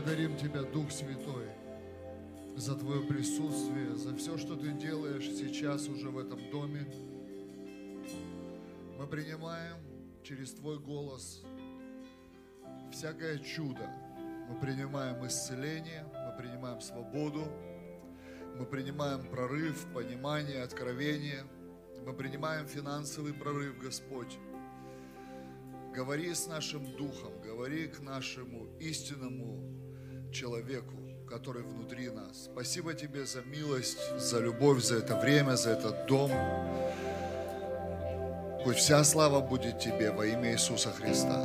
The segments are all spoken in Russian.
благодарим Тебя, Дух Святой, за Твое присутствие, за все, что Ты делаешь сейчас уже в этом доме. Мы принимаем через Твой голос всякое чудо. Мы принимаем исцеление, мы принимаем свободу, мы принимаем прорыв, понимание, откровение. Мы принимаем финансовый прорыв, Господь. Говори с нашим духом, говори к нашему истинному человеку, который внутри нас. Спасибо тебе за милость, за любовь, за это время, за этот дом. Пусть вся слава будет тебе во имя Иисуса Христа.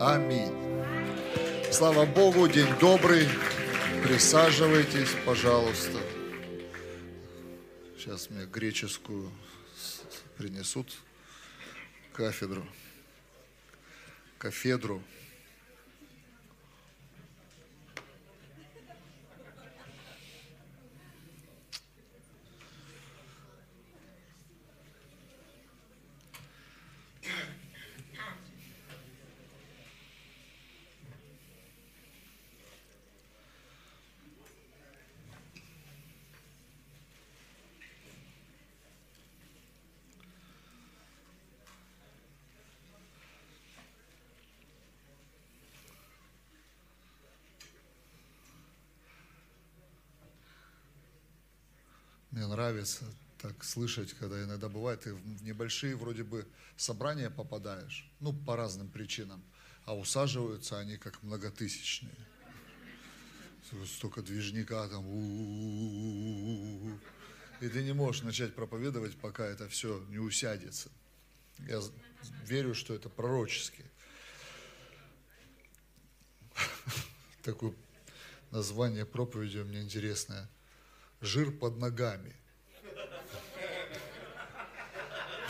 Аминь. Слава Богу, день добрый. Присаживайтесь, пожалуйста. Сейчас мне греческую принесут кафедру, кафедру. Мне нравится так слышать, когда иногда бывает, ты в небольшие вроде бы собрания попадаешь, ну, по разным причинам, а усаживаются они как многотысячные. Столько движника там, у-у-у-у-у. и ты не можешь начать проповедовать, пока это все не усядется. Я верю, что это пророчески. Такое название проповеди у меня интересное. Жир под ногами.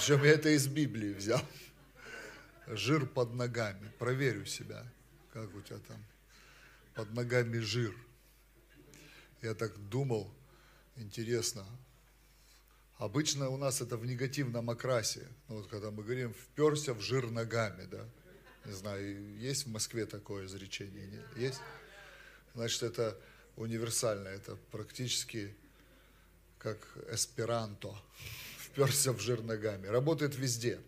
Причем я это из Библии взял. Жир под ногами. Проверю себя, как у тебя там под ногами жир. Я так думал, интересно. Обычно у нас это в негативном окрасе. Ну, вот когда мы говорим, вперся в жир ногами, да. Не знаю, есть в Москве такое изречение? Нет? Есть? Значит, это универсально, это практически как эсперанто. Вперся в жир ногами. Работает везде.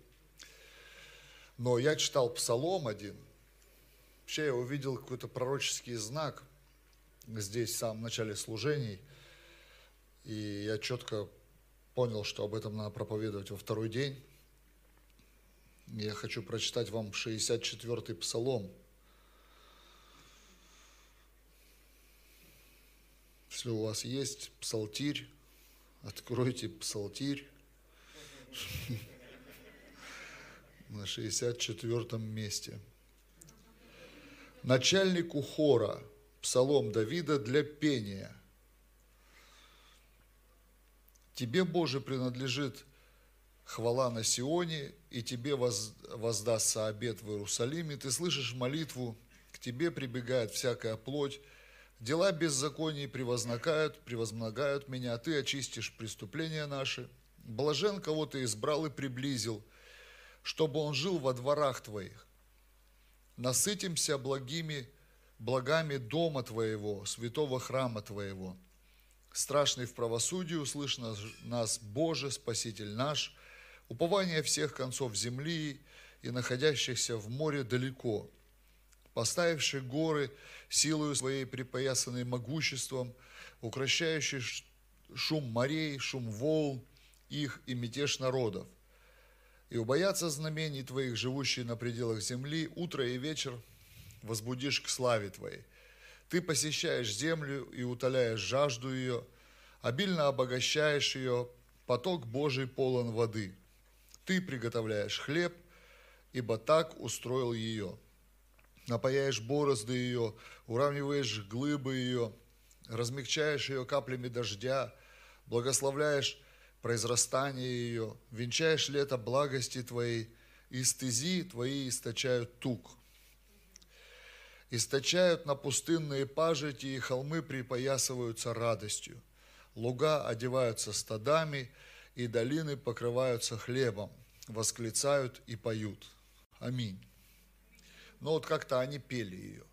Но я читал Псалом один. Вообще я увидел какой-то пророческий знак – здесь в самом начале служений, и я четко понял, что об этом надо проповедовать во второй день. Я хочу прочитать вам 64-й псалом. Если у вас есть псалтирь, откройте псалтирь на 64 месте. Начальнику хора – Псалом Давида для пения. Тебе, Боже, принадлежит хвала на Сионе, и тебе воздастся обед в Иерусалиме. Ты слышишь молитву, к тебе прибегает всякая плоть. Дела беззаконий превознакают, превозмногают меня, ты очистишь преступления наши. Блажен, кого ты избрал и приблизил, чтобы он жил во дворах твоих. Насытимся благими благами дома Твоего, святого храма Твоего. Страшный в правосудии услышь нас, Боже, Спаситель наш, упование всех концов земли и находящихся в море далеко, поставивший горы силою своей припоясанной могуществом, укращающий шум морей, шум волн их и мятеж народов. И убоятся знамений Твоих, живущие на пределах земли, утро и вечер – возбудишь к славе Твоей. Ты посещаешь землю и утоляешь жажду ее, обильно обогащаешь ее, поток Божий полон воды. Ты приготовляешь хлеб, ибо так устроил ее. Напаяешь борозды ее, уравниваешь глыбы ее, размягчаешь ее каплями дождя, благословляешь произрастание ее, венчаешь лето благости Твоей, и стези Твои источают тук источают на пустынные пажити, и холмы припоясываются радостью. Луга одеваются стадами, и долины покрываются хлебом, восклицают и поют. Аминь. Но вот как-то они пели ее,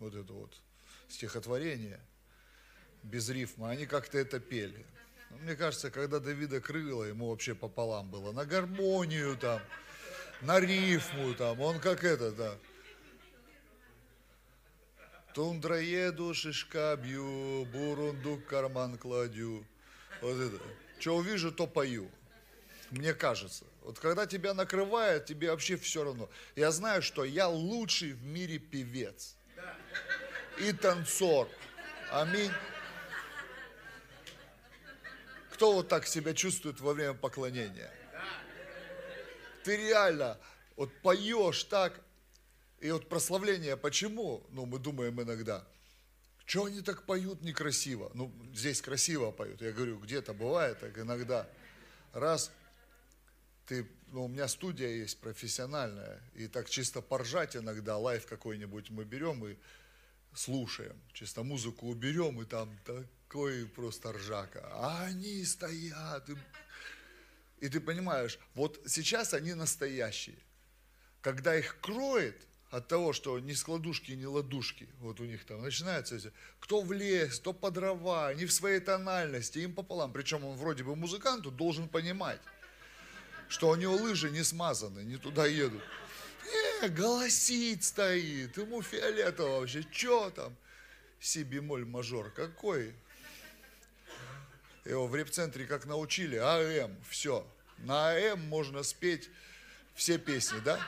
вот эту вот стихотворение без рифма, они как-то это пели. Мне кажется, когда Давида крыло, ему вообще пополам было. На гармонию там, на рифму там, он как это, да. Тундраеду, шишка бью, бурундук карман кладю. Вот это. Что увижу, то пою. Мне кажется. Вот когда тебя накрывает, тебе вообще все равно. Я знаю, что я лучший в мире певец. И танцор. Аминь. Кто вот так себя чувствует во время поклонения? Ты реально вот поешь так, и вот прославление, почему? Ну, мы думаем иногда, что они так поют некрасиво? Ну, здесь красиво поют. Я говорю, где-то бывает так иногда. Раз ты, ну, у меня студия есть профессиональная, и так чисто поржать иногда, live какой-нибудь мы берем и слушаем, чисто музыку уберем, и там такой просто ржака. А они стоят, и, и ты понимаешь, вот сейчас они настоящие. Когда их кроет, от того, что ни складушки, ни ладушки, вот у них там начинается, кто в лес, кто по дрова, не в своей тональности, им пополам. Причем он вроде бы музыканту должен понимать, что у него лыжи не смазаны, не туда едут. Голосит стоит, ему фиолетово вообще, что там? Си бемоль мажор, какой? Его в репцентре как научили, АМ, все. На АМ можно спеть все песни, да?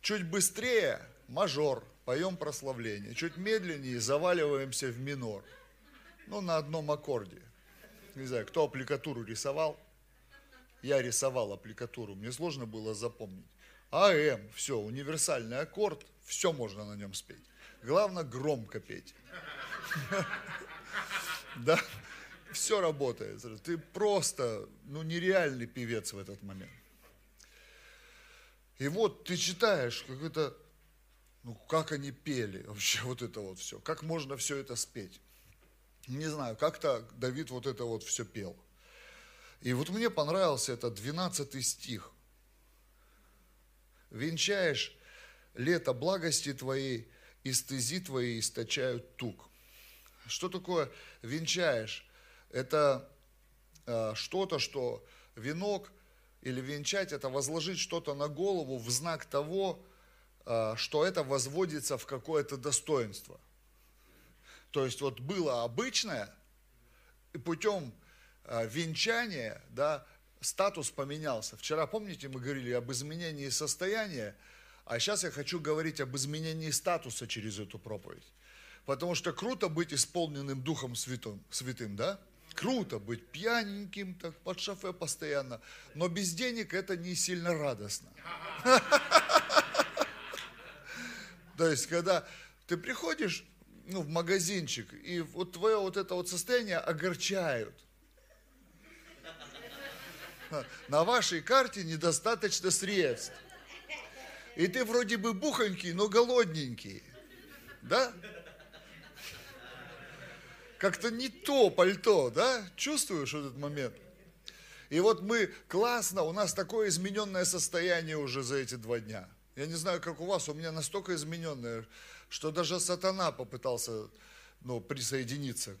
Чуть быстрее мажор, поем прославление. Чуть медленнее заваливаемся в минор. Ну, на одном аккорде. Не знаю, кто аппликатуру рисовал? Я рисовал аппликатуру, мне сложно было запомнить. АМ, все, универсальный аккорд, все можно на нем спеть. Главное громко петь. Да, все работает. Ты просто, ну, нереальный певец в этот момент. И вот ты читаешь, как это, ну как они пели вообще вот это вот все, как можно все это спеть. Не знаю, как-то Давид вот это вот все пел. И вот мне понравился этот 12 стих. Венчаешь лето благости твоей, и стези твои источают тук. Что такое венчаешь? Это э, что-то, что венок или венчать, это возложить что-то на голову в знак того, а, что это возводится в какое-то достоинство. То есть вот было обычное, и путем а, венчания, да, статус поменялся. Вчера, помните, мы говорили об изменении состояния, а сейчас я хочу говорить об изменении статуса через эту проповедь. Потому что круто быть исполненным Духом Святым, святым да? круто быть пьяненьким, так под шофе постоянно, но без денег это не сильно радостно. То есть, когда ты приходишь ну, в магазинчик, и вот твое вот это вот состояние огорчают. На вашей карте недостаточно средств. И ты вроде бы бухонький, но голодненький. Да? как-то не то пальто, да? Чувствуешь этот момент? И вот мы, классно, у нас такое измененное состояние уже за эти два дня. Я не знаю, как у вас, у меня настолько измененное, что даже сатана попытался ну, присоединиться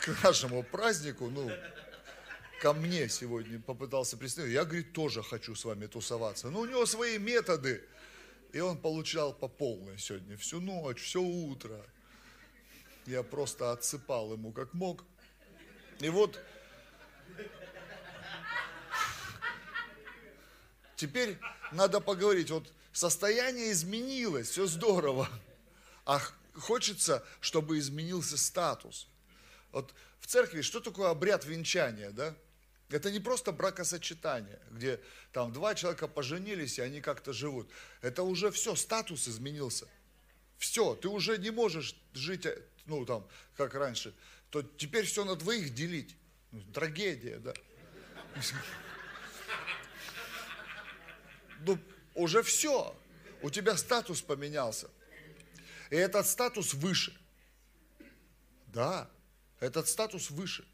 к нашему празднику, ну, ко мне сегодня попытался присоединиться. Я, говорит, тоже хочу с вами тусоваться. Но у него свои методы. И он получал по полной сегодня, всю ночь, все утро. Я просто отсыпал ему как мог. И вот теперь надо поговорить. Вот состояние изменилось, все здорово. А хочется, чтобы изменился статус. Вот в церкви что такое обряд венчания, да? Это не просто бракосочетание, где там два человека поженились, и они как-то живут. Это уже все, статус изменился. Все, ты уже не можешь жить ну там, как раньше, то теперь все на двоих делить. Ну, трагедия, да. Ну, уже все. У тебя статус поменялся. И этот статус выше. Да, этот статус выше.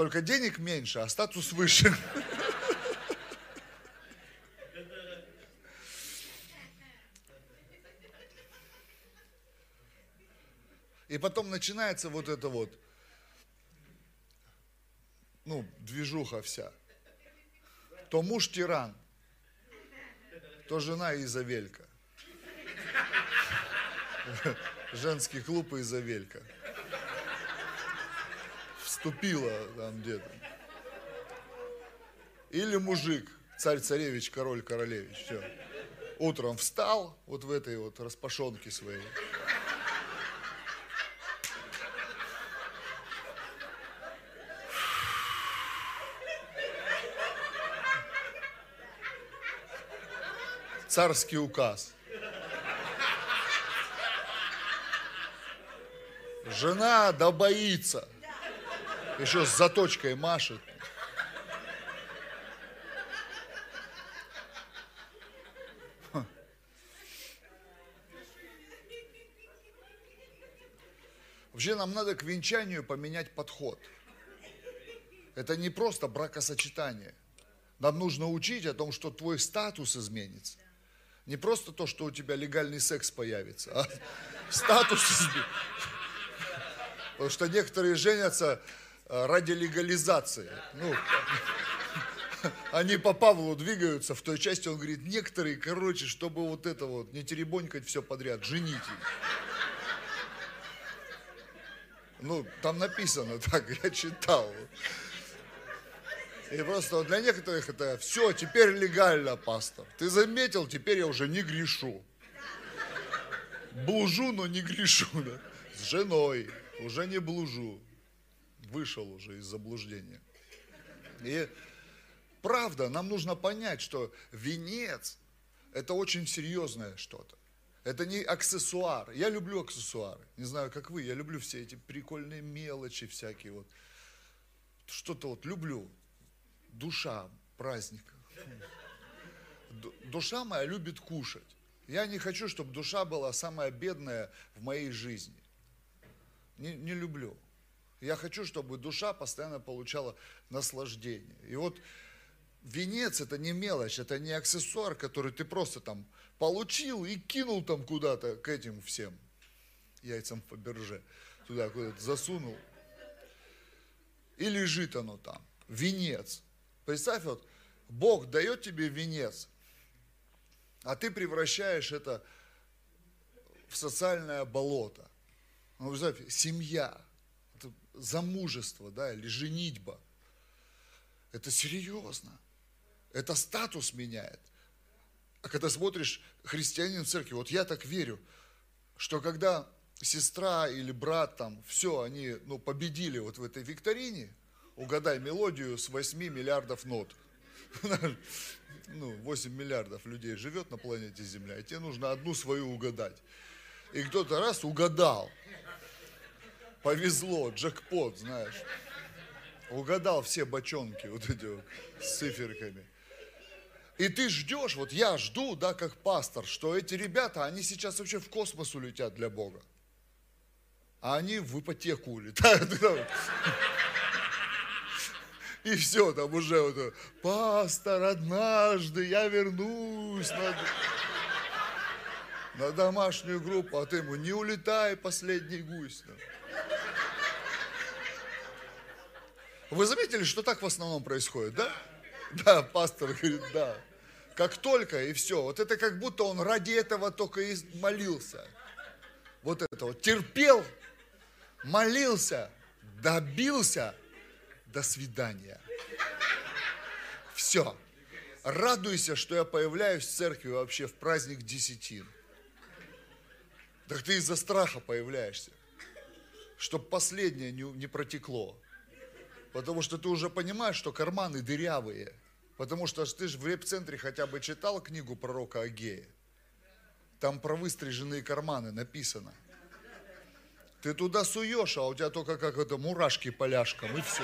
Только денег меньше, а статус выше. И потом начинается вот это вот, ну, движуха вся. То муж тиран, то жена Изавелька. Женский клуб Изавелька. Вступила там где-то. Или мужик, царь-царевич, король-королевич. Все. Утром встал вот в этой вот распашонке своей. Царский указ. Жена да боится. Еще с заточкой машет. Вообще нам надо к венчанию поменять подход. Это не просто бракосочетание. Нам нужно учить о том, что твой статус изменится. Не просто то, что у тебя легальный секс появится, а статус изменится. Потому что некоторые женятся ради легализации. Ну, они по Павлу двигаются в той части, он говорит, некоторые, короче, чтобы вот это вот, не теребонькать все подряд, жените. Ну, там написано так, я читал. И просто для некоторых это все, теперь легально, пастор. Ты заметил, теперь я уже не грешу. Блужу, но не грешу. Да? С женой уже не блужу. Вышел уже из заблуждения. И правда, нам нужно понять, что венец – это очень серьезное что-то. Это не аксессуар. Я люблю аксессуары. Не знаю, как вы, я люблю все эти прикольные мелочи всякие. Вот. Что-то вот люблю. Душа, праздник. Душа моя любит кушать. Я не хочу, чтобы душа была самая бедная в моей жизни. Не, не люблю. Я хочу, чтобы душа постоянно получала наслаждение. И вот венец это не мелочь, это не аксессуар, который ты просто там получил и кинул там куда-то к этим всем яйцам Фаберже. Туда куда-то засунул. И лежит оно там. Венец. Представь, вот Бог дает тебе венец, а ты превращаешь это в социальное болото. Ну, представь, семья, замужество, да, или женитьба. Это серьезно. Это статус меняет. А когда смотришь христианин в церкви, вот я так верю, что когда сестра или брат там, все, они ну, победили вот в этой викторине, угадай мелодию с 8 миллиардов нот. Ну, 8 миллиардов людей живет на планете Земля, и тебе нужно одну свою угадать. И кто-то раз угадал. Повезло, джекпот, знаешь. Угадал все бочонки вот эти вот с циферками. И ты ждешь, вот я жду, да, как пастор, что эти ребята, они сейчас вообще в космос улетят для Бога. А они в ипотеку улетают. И все, там уже вот, пастор, однажды я вернусь на, на домашнюю группу, а ты ему, не улетай, последний гусь. Вы заметили, что так в основном происходит, да? Да, пастор говорит, да. Как только, и все. Вот это как будто он ради этого только и молился. Вот это вот. Терпел, молился, добился, до свидания. Все. Радуйся, что я появляюсь в церкви вообще в праздник десятин. Так ты из-за страха появляешься. Чтобы последнее не, не протекло. Потому что ты уже понимаешь, что карманы дырявые. Потому что ты же в реп-центре хотя бы читал книгу пророка Агея. Там про выстриженные карманы написано. Ты туда суешь, а у тебя только как это мурашки поляшкам и все.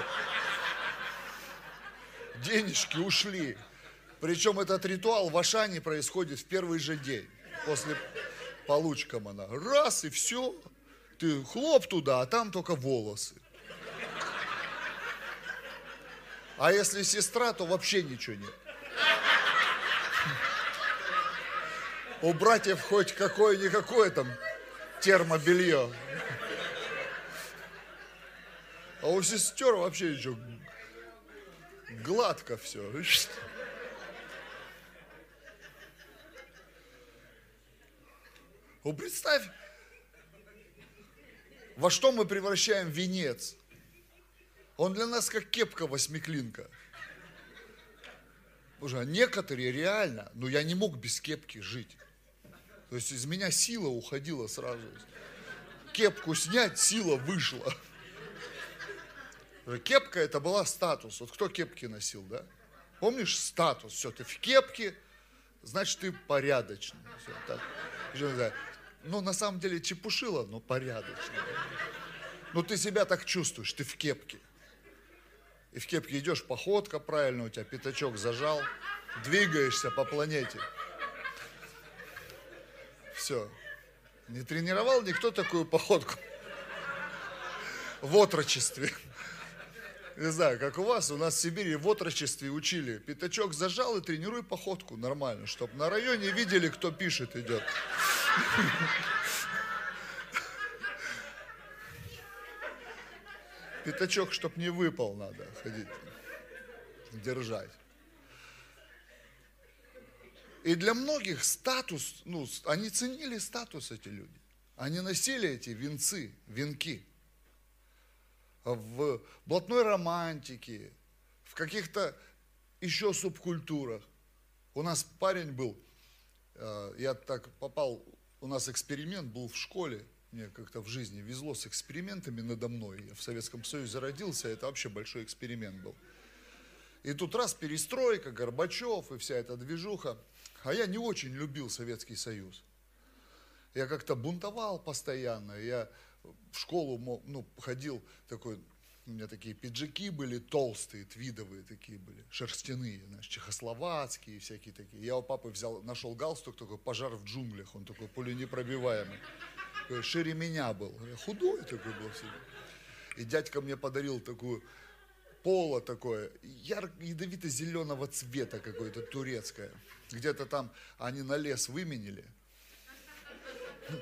Денежки ушли. Причем этот ритуал в Ашане происходит в первый же день. После получкам она. Раз и все. Ты хлоп туда, а там только волосы. А если сестра, то вообще ничего нет. У братьев хоть какое-никакое там термобелье. А у сестер вообще ничего. Гладко все. Ну, представь, во что мы превращаем венец. Он для нас как кепка восьмиклинка. Боже, а некоторые реально, ну я не мог без кепки жить. То есть из меня сила уходила сразу. Кепку снять, сила вышла. Кепка это была статус. Вот кто кепки носил, да? Помнишь статус? Все, ты в кепке, значит ты порядочный. Все, так. Ну, на самом деле чепушила, но порядочный. Ну, ты себя так чувствуешь, ты в кепке. И в кепке идешь, походка правильно, у тебя пятачок зажал, двигаешься по планете. Все. Не тренировал никто такую походку в отрочестве. Не знаю, как у вас, у нас в Сибири в отрочестве учили. Пятачок зажал и тренируй походку нормально, чтобы на районе видели, кто пишет, идет. Пятачок, чтоб не выпал, надо ходить, держать. И для многих статус, ну, они ценили статус эти люди. Они носили эти венцы, венки. В блатной романтике, в каких-то еще субкультурах. У нас парень был, э, я так попал, у нас эксперимент был в школе, мне как-то в жизни везло с экспериментами надо мной. Я в Советском Союзе родился, это вообще большой эксперимент был. И тут раз перестройка, Горбачев и вся эта движуха. А я не очень любил Советский Союз. Я как-то бунтовал постоянно. Я в школу ну, ходил такой, у меня такие пиджаки были толстые, твидовые такие были, шерстяные, знаешь, чехословацкие всякие такие. Я у папы взял, нашел галстук такой, пожар в джунглях, он такой пуленепробиваемый шире меня был. Я худой такой был себе. И дядька мне подарил такую поло такое, ядовито-зеленого цвета какое-то турецкое. Где-то там они на лес выменили.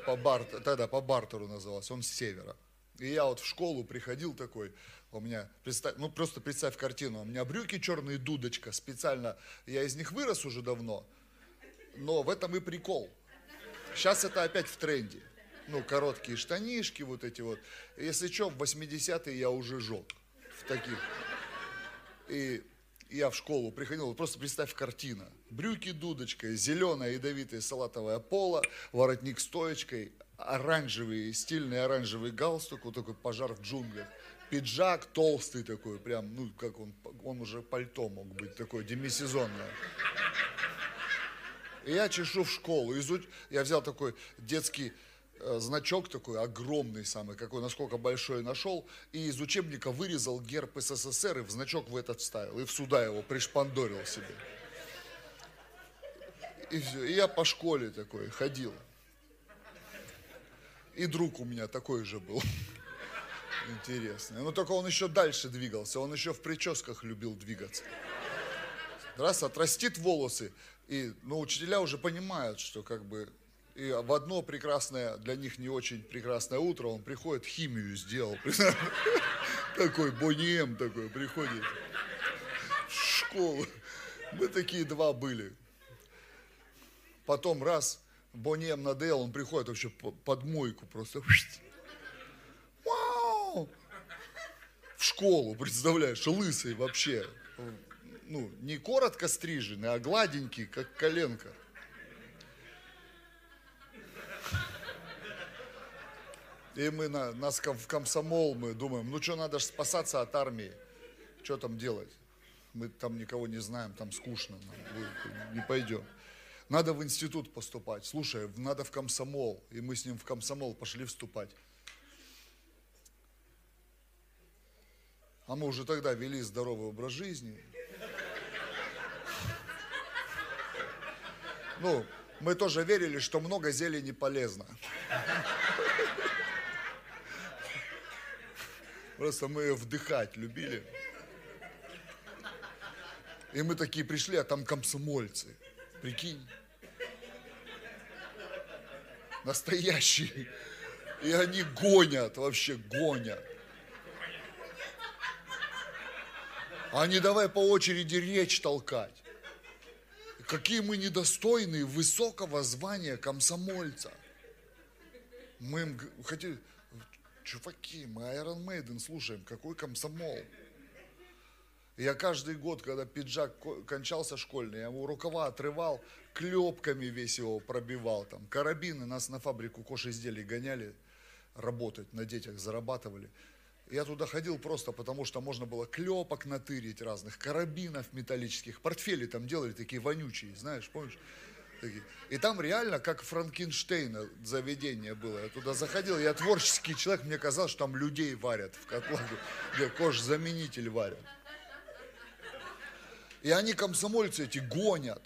По бартеру, тогда по бартеру назывался, он с севера. И я вот в школу приходил такой, у меня, представь, ну просто представь картину, у меня брюки черные, дудочка, специально, я из них вырос уже давно, но в этом и прикол. Сейчас это опять в тренде ну, короткие штанишки вот эти вот. Если что, в 80-е я уже жег в таких. И я в школу приходил, вот просто представь картина. Брюки дудочкой, зеленая ядовитая салатовая пола, воротник стоечкой, оранжевый, стильный оранжевый галстук, вот такой пожар в джунглях. Пиджак толстый такой, прям, ну, как он, он уже пальто мог быть, такое демисезонное. И я чешу в школу, изуч... я взял такой детский Э, значок такой огромный самый, какой, насколько большой нашел, и из учебника вырезал герб СССР и в значок в этот вставил, и в сюда его пришпандорил себе. И все, и я по школе такой ходил. И друг у меня такой же был. Интересный. Но только он еще дальше двигался, он еще в прическах любил двигаться. Раз отрастит волосы, и, ну, учителя уже понимают, что как бы и в одно прекрасное, для них не очень прекрасное утро, он приходит, химию сделал. Такой бонием такой приходит в школу. Мы такие два были. Потом раз, бонием надоел, он приходит вообще под мойку просто. Вау! В школу, представляешь, лысый вообще. Ну, не коротко стриженный, а гладенький, как коленка. И мы на, нас в комсомол, мы думаем, ну что, надо же спасаться от армии. Что там делать? Мы там никого не знаем, там скучно, нам, не пойдем. Надо в институт поступать. Слушай, надо в комсомол. И мы с ним в комсомол пошли вступать. А мы уже тогда вели здоровый образ жизни. Ну, мы тоже верили, что много зелени полезно. Просто мы ее вдыхать любили. И мы такие пришли, а там комсомольцы. Прикинь. Настоящие. И они гонят, вообще гонят. А не давай по очереди речь толкать. Какие мы недостойные высокого звания комсомольца. Мы им хотели, чуваки, мы Iron Maiden слушаем, какой комсомол. Я каждый год, когда пиджак кончался школьный, я ему рукава отрывал, клепками весь его пробивал. Там, карабины нас на фабрику кош изделий гоняли работать, на детях зарабатывали. Я туда ходил просто потому, что можно было клепок натырить разных, карабинов металлических, портфели там делали такие вонючие, знаешь, помнишь? Такие. И там реально, как Франкенштейна заведение было. Я туда заходил, я творческий человек, мне казалось, что там людей варят в котлах, где кожзаменитель варят. И они, комсомольцы эти, гонят.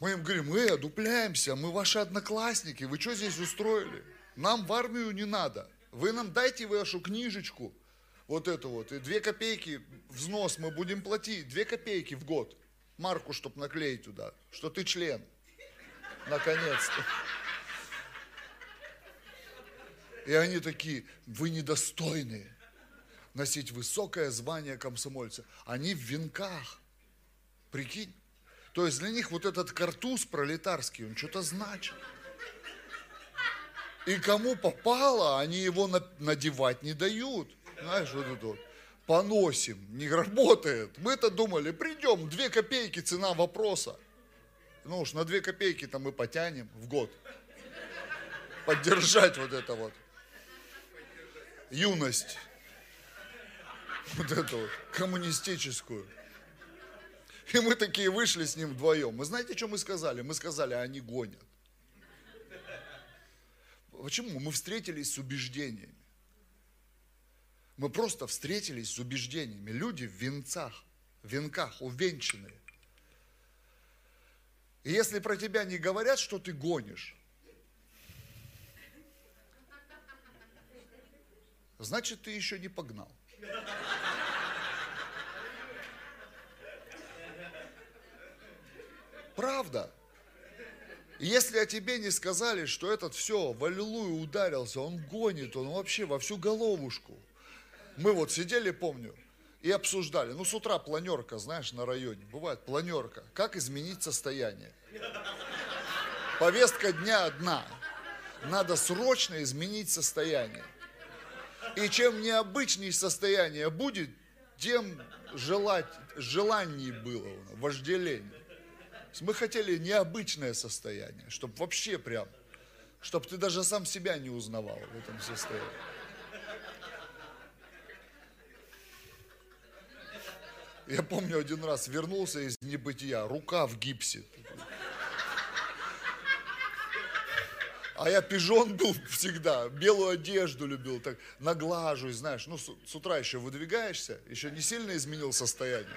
Мы им говорим, мы одупляемся, мы ваши одноклассники, вы что здесь устроили? Нам в армию не надо. Вы нам дайте вашу книжечку, вот эту вот, и две копейки взнос мы будем платить, две копейки в год. Марку, чтобы наклеить туда, что ты член. Наконец-то. И они такие, вы недостойные носить высокое звание комсомольца. Они в венках. Прикинь. То есть для них вот этот картуз пролетарский, он что-то значит. И кому попало, они его надевать не дают. Знаешь, вот это вот. Поносим, не работает. Мы-то думали, придем, две копейки цена вопроса. Ну уж на две копейки там мы потянем в год. Поддержать вот это вот. Юность вот эту коммунистическую. И мы такие вышли с ним вдвоем. Мы знаете, что мы сказали? Мы сказали, они гонят. Почему? Мы встретились с убеждениями. Мы просто встретились с убеждениями. Люди в венцах, в венках, увенчанные. И если про тебя не говорят, что ты гонишь, значит, ты еще не погнал. Правда. если о тебе не сказали, что этот все, в ударился, он гонит, он вообще во всю головушку. Мы вот сидели, помню, и обсуждали. Ну, с утра планерка, знаешь, на районе. Бывает планерка. Как изменить состояние? Повестка дня одна. Надо срочно изменить состояние. И чем необычнее состояние будет, тем желать, желаний было, вожделение. Мы хотели необычное состояние, чтобы вообще прям, чтобы ты даже сам себя не узнавал в этом состоянии. Я помню один раз вернулся из небытия, рука в гипсе. А я пижон был всегда, белую одежду любил, так наглаживаюсь, знаешь, ну с, с утра еще выдвигаешься, еще не сильно изменил состояние.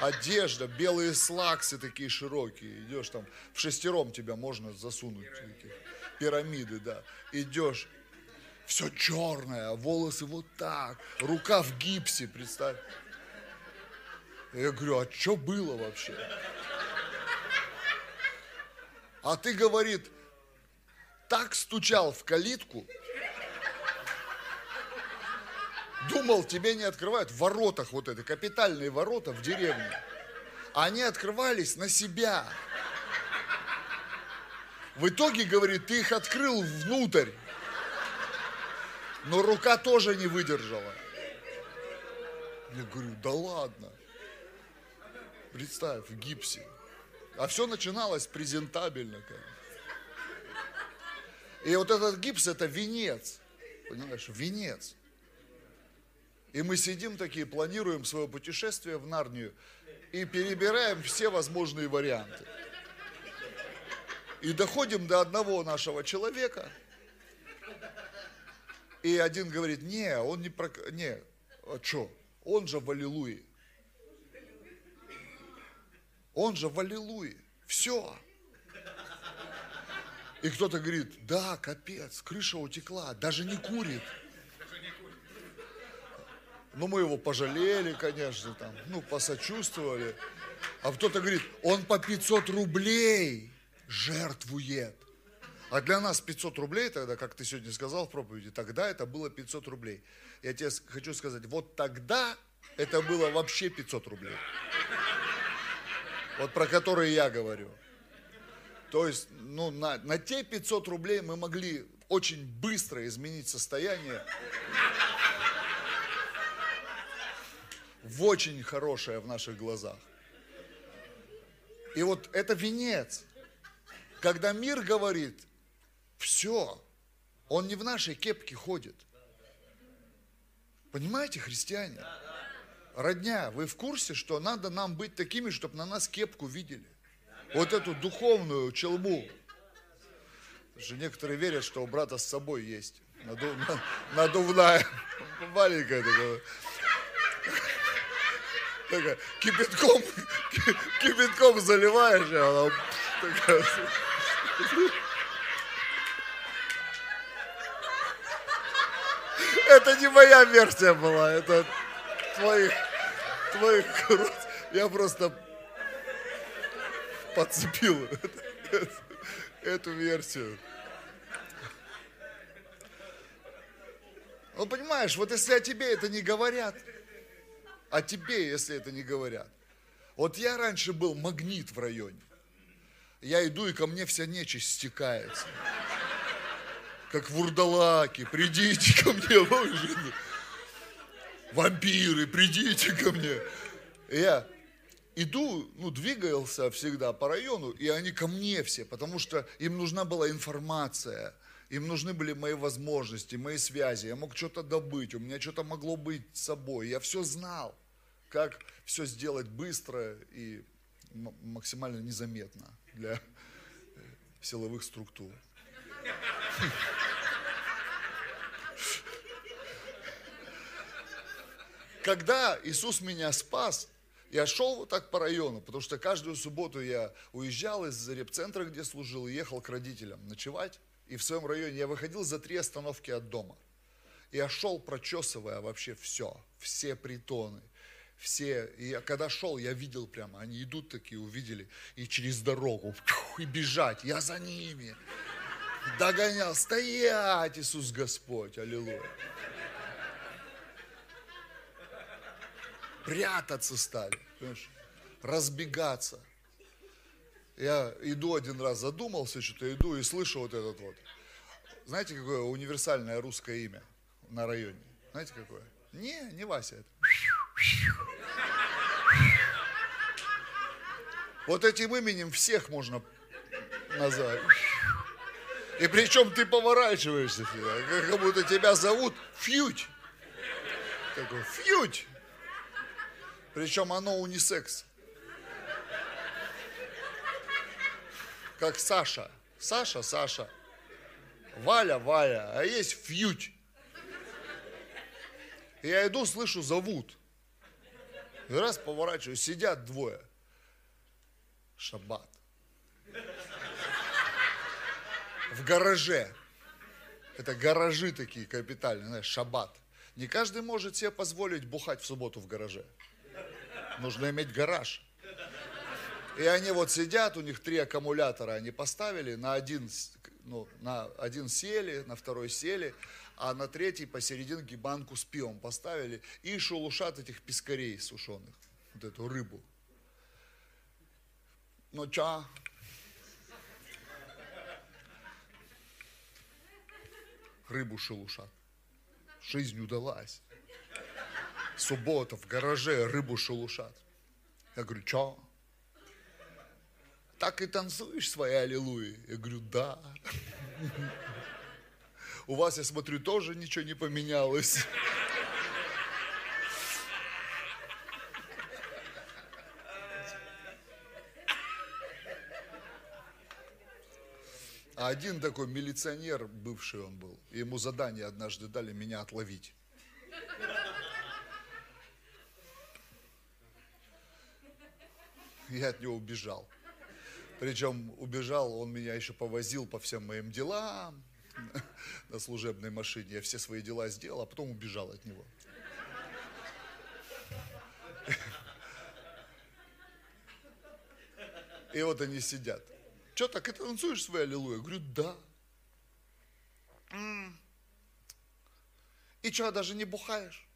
Одежда, белые слаксы такие широкие, идешь там, в шестером тебя можно засунуть, такие, пирамиды, да, идешь, все черное, волосы вот так, рука в гипсе, представь. Я говорю, а что было вообще? А ты, говорит, так стучал в калитку, думал, тебе не открывают в воротах вот это, капитальные ворота в деревне. Они открывались на себя. В итоге, говорит, ты их открыл внутрь. Но рука тоже не выдержала. Я говорю, да ладно. Представь, в гипсе. А все начиналось презентабельно, конечно. И вот этот гипс это венец. Понимаешь, венец. И мы сидим такие, планируем свое путешествие в Нарнию и перебираем все возможные варианты. И доходим до одного нашего человека. И один говорит, не, он не про... Не, а что? Он же в Аллилуйе. Он же в Аллилуйе. Все. И кто-то говорит, да, капец, крыша утекла, даже не курит. Ну, мы его пожалели, конечно, там, ну, посочувствовали. А кто-то говорит, он по 500 рублей жертвует. А для нас 500 рублей тогда, как ты сегодня сказал в проповеди, тогда это было 500 рублей. Я тебе хочу сказать, вот тогда это было вообще 500 рублей. Вот про которые я говорю. То есть, ну, на, на те 500 рублей мы могли очень быстро изменить состояние в очень хорошее в наших глазах. И вот это венец. Когда мир говорит, все, он не в нашей кепке ходит. Понимаете, христиане? Родня, вы в курсе, что надо нам быть такими, чтобы на нас кепку видели? Вот эту духовную челму. Что некоторые верят, что у брата с собой есть надув, надувная, маленькая такая. такая кипятком, кипятком заливаешь, и она такая. Это не моя версия была, это твоих, твоих Я просто подцепил эту версию. Ну, понимаешь, вот если о тебе это не говорят, о тебе, если это не говорят. Вот я раньше был магнит в районе. Я иду, и ко мне вся нечисть стекается. Как вурдалаки, придите ко мне. Вампиры, придите ко мне. Я иду, ну, двигался всегда по району, и они ко мне все, потому что им нужна была информация, им нужны были мои возможности, мои связи, я мог что-то добыть, у меня что-то могло быть с собой, я все знал, как все сделать быстро и максимально незаметно для силовых структур. Когда Иисус меня спас, я шел вот так по району, потому что каждую субботу я уезжал из репцентра, где служил, и ехал к родителям ночевать. И в своем районе я выходил за три остановки от дома. Я шел, прочесывая вообще все, все притоны, все. И я, когда шел, я видел прямо, они идут такие, увидели, и через дорогу, и бежать, я за ними. Догонял, стоять, Иисус Господь, аллилуйя. Прятаться стали, разбегаться. Я иду один раз, задумался, что-то иду и слышу вот этот вот. Знаете, какое универсальное русское имя на районе? Знаете, какое? Не, не Вася это. Вот этим именем всех можно назвать. И причем ты поворачиваешься, как будто тебя зовут Фьють. Такой, Фьють. Причем оно унисекс. Как Саша. Саша, Саша. Валя, Валя. А есть фьють. Я иду, слышу, зовут. И раз поворачиваю, сидят двое. Шаббат. В гараже. Это гаражи такие капитальные, знаешь, шаббат. Не каждый может себе позволить бухать в субботу в гараже. Нужно иметь гараж. И они вот сидят, у них три аккумулятора они поставили, на один, ну, на один сели, на второй сели, а на третий посерединке банку с пивом поставили и шелушат этих пескарей сушеных, вот эту рыбу. Ну ча? Рыбу шелушат. Жизнь удалась суббота в гараже рыбу шелушат. Я говорю, что? Так и танцуешь свои аллилуйи? Я говорю, да. У вас, я смотрю, тоже ничего не поменялось. А один такой милиционер, бывший он был, ему задание однажды дали меня отловить. я от него убежал. Причем убежал, он меня еще повозил по всем моим делам на служебной машине. Я все свои дела сделал, а потом убежал от него. И вот они сидят. Что, так и танцуешь свою аллилуйя? Говорю, да. И что, даже не бухаешь?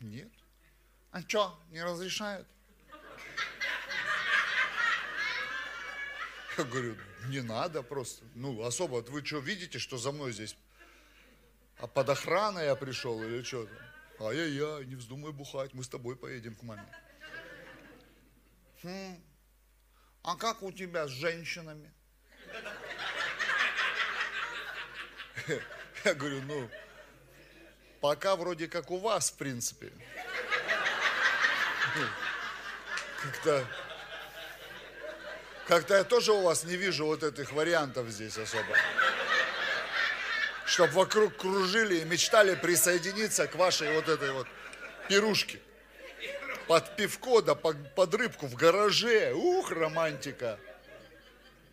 Нет. А что, не разрешают? Я говорю, не надо просто. Ну, особо, вы что, видите, что за мной здесь? А под охраной я пришел или что там? Ай-яй-яй, не вздумай бухать, мы с тобой поедем к маме. Хм. А как у тебя с женщинами? Я говорю, ну, пока вроде как у вас, в принципе. Как-то как-то я тоже у вас не вижу вот этих вариантов здесь особо. Чтоб вокруг кружили и мечтали присоединиться к вашей вот этой вот пирушке. Под пивко, да под, рыбку в гараже. Ух, романтика.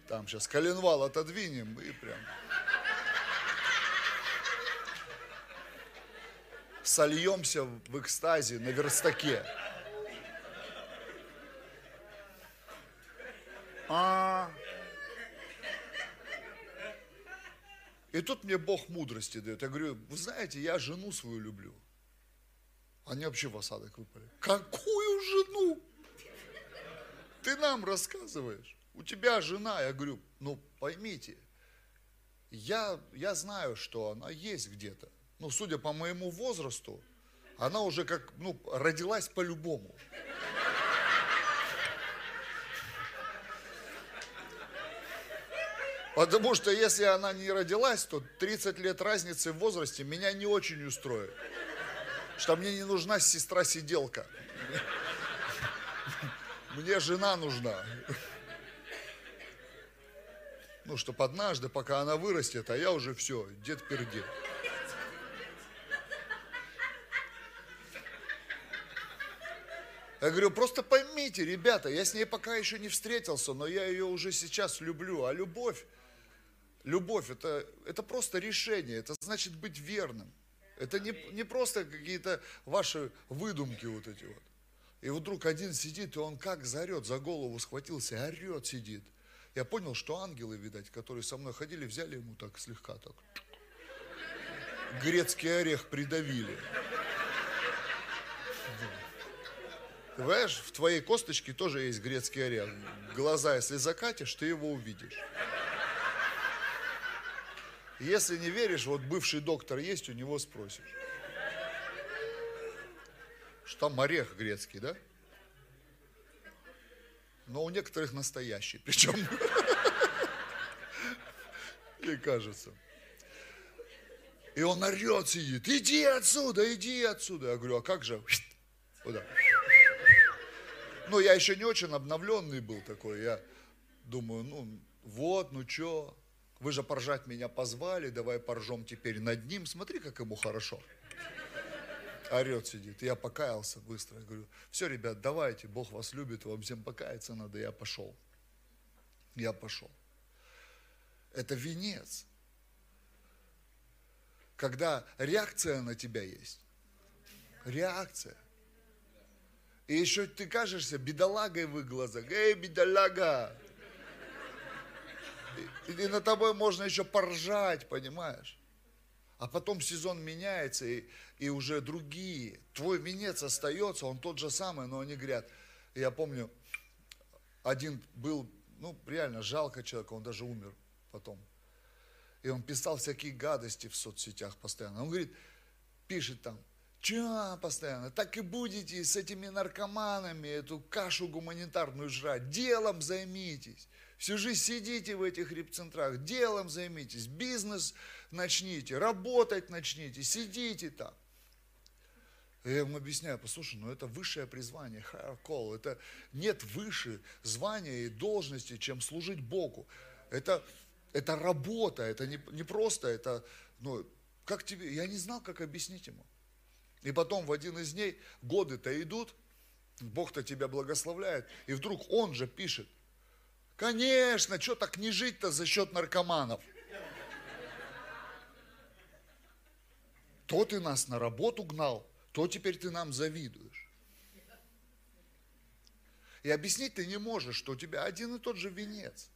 Там сейчас коленвал отодвинем и прям... Сольемся в экстазе на верстаке. А. И тут мне Бог мудрости дает. Я говорю, вы знаете, я жену свою люблю. Они вообще в осадок выпали. Какую жену? Ты нам рассказываешь. У тебя жена. Я говорю, ну поймите, я, я знаю, что она есть где-то. Ну, судя по моему возрасту, она уже как, ну, родилась по-любому. Потому что если она не родилась, то 30 лет разницы в возрасте меня не очень устроит. Что мне не нужна сестра-сиделка. Мне жена нужна. Ну, чтобы однажды, пока она вырастет, а я уже все, дед-пердед. Я говорю, просто поймите, ребята, я с ней пока еще не встретился, но я ее уже сейчас люблю. А любовь, Любовь это, это просто решение, это значит быть верным. Это не, не просто какие-то ваши выдумки вот эти вот. И вдруг один сидит, и он как зарет, за голову схватился, орет сидит. Я понял, что ангелы, видать, которые со мной ходили, взяли ему так слегка так. Грецкий орех придавили. Ты понимаешь, в твоей косточке тоже есть грецкий орех. Глаза, если закатишь, ты его увидишь. Если не веришь, вот бывший доктор есть, у него спросишь. Что там орех грецкий, да? Но у некоторых настоящий, причем. Мне кажется. И он орет, сидит, иди отсюда, иди отсюда. Я говорю, а как же? Куда? Ну, я еще не очень обновленный был такой. Я думаю, ну, вот, ну что, вы же поржать меня позвали, давай поржем теперь над ним. Смотри, как ему хорошо. Орет сидит. Я покаялся быстро. Говорю, все, ребят, давайте, Бог вас любит, вам всем покаяться надо. Я пошел. Я пошел. Это венец. Когда реакция на тебя есть. Реакция. И еще ты кажешься бедолагой в их глазах. Эй, бедолага, и на тобой можно еще поржать, понимаешь? А потом сезон меняется, и, и уже другие. Твой венец остается, он тот же самый, но они говорят. И я помню, один был, ну, реально жалко человека, он даже умер потом. И он писал всякие гадости в соцсетях постоянно. Он говорит, пишет там, Че постоянно? Так и будете с этими наркоманами эту кашу гуманитарную жрать. Делом займитесь. Всю жизнь сидите в этих репцентрах, делом займитесь, бизнес начните, работать начните, сидите там. Я ему объясняю, послушай, ну это высшее призвание, higher call, это нет выше звания и должности, чем служить Богу. Это, это работа, это не, не просто, это, ну, как тебе, я не знал, как объяснить ему. И потом в один из дней годы-то идут, Бог-то тебя благословляет, и вдруг он же пишет, Конечно, что так не жить-то за счет наркоманов? То ты нас на работу гнал, то теперь ты нам завидуешь. И объяснить ты не можешь, что у тебя один и тот же венец.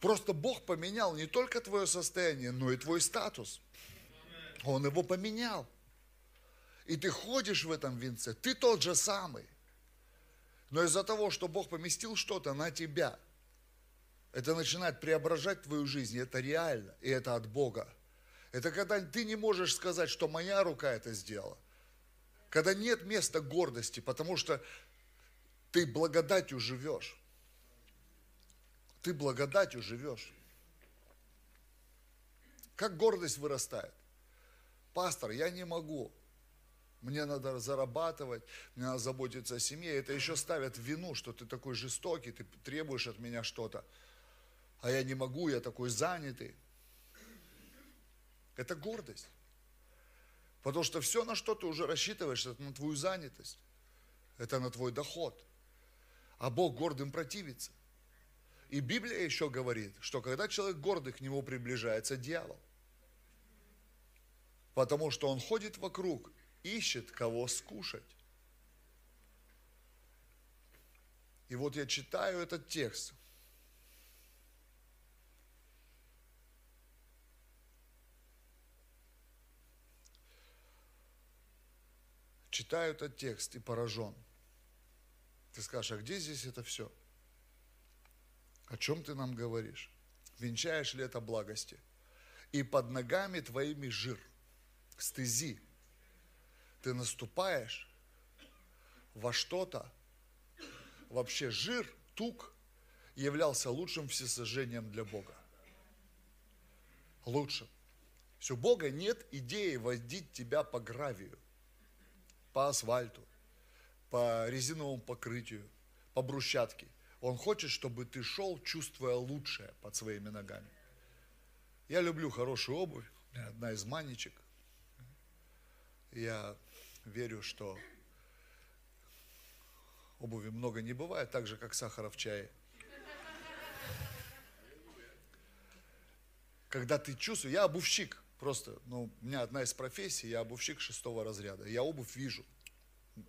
Просто Бог поменял не только твое состояние, но и твой статус. Он его поменял. И ты ходишь в этом венце, ты тот же самый. Но из-за того, что Бог поместил что-то на тебя, это начинает преображать твою жизнь. Это реально, и это от Бога. Это когда ты не можешь сказать, что моя рука это сделала. Когда нет места гордости, потому что ты благодатью живешь. Ты благодатью живешь. Как гордость вырастает. Пастор, я не могу. Мне надо зарабатывать, мне надо заботиться о семье. Это еще ставят вину, что ты такой жестокий, ты требуешь от меня что-то. А я не могу, я такой занятый. Это гордость. Потому что все, на что ты уже рассчитываешь, это на твою занятость. Это на твой доход. А Бог гордым противится. И Библия еще говорит, что когда человек гордый, к нему приближается дьявол. Потому что он ходит вокруг ищет кого скушать. И вот я читаю этот текст. Читаю этот текст и поражен. Ты скажешь, а где здесь это все? О чем ты нам говоришь? Венчаешь ли это благости? И под ногами твоими жир, стези, ты наступаешь во что-то, вообще жир, тук являлся лучшим всесожжением для Бога. Лучшим. Все, у Бога нет идеи водить тебя по гравию, по асфальту, по резиновому покрытию, по брусчатке. Он хочет, чтобы ты шел, чувствуя лучшее под своими ногами. Я люблю хорошую обувь, одна из манечек. Я верю, что обуви много не бывает, так же, как сахара в чае. Когда ты чувствуешь, я обувщик, просто, ну, у меня одна из профессий, я обувщик шестого разряда, я обувь вижу.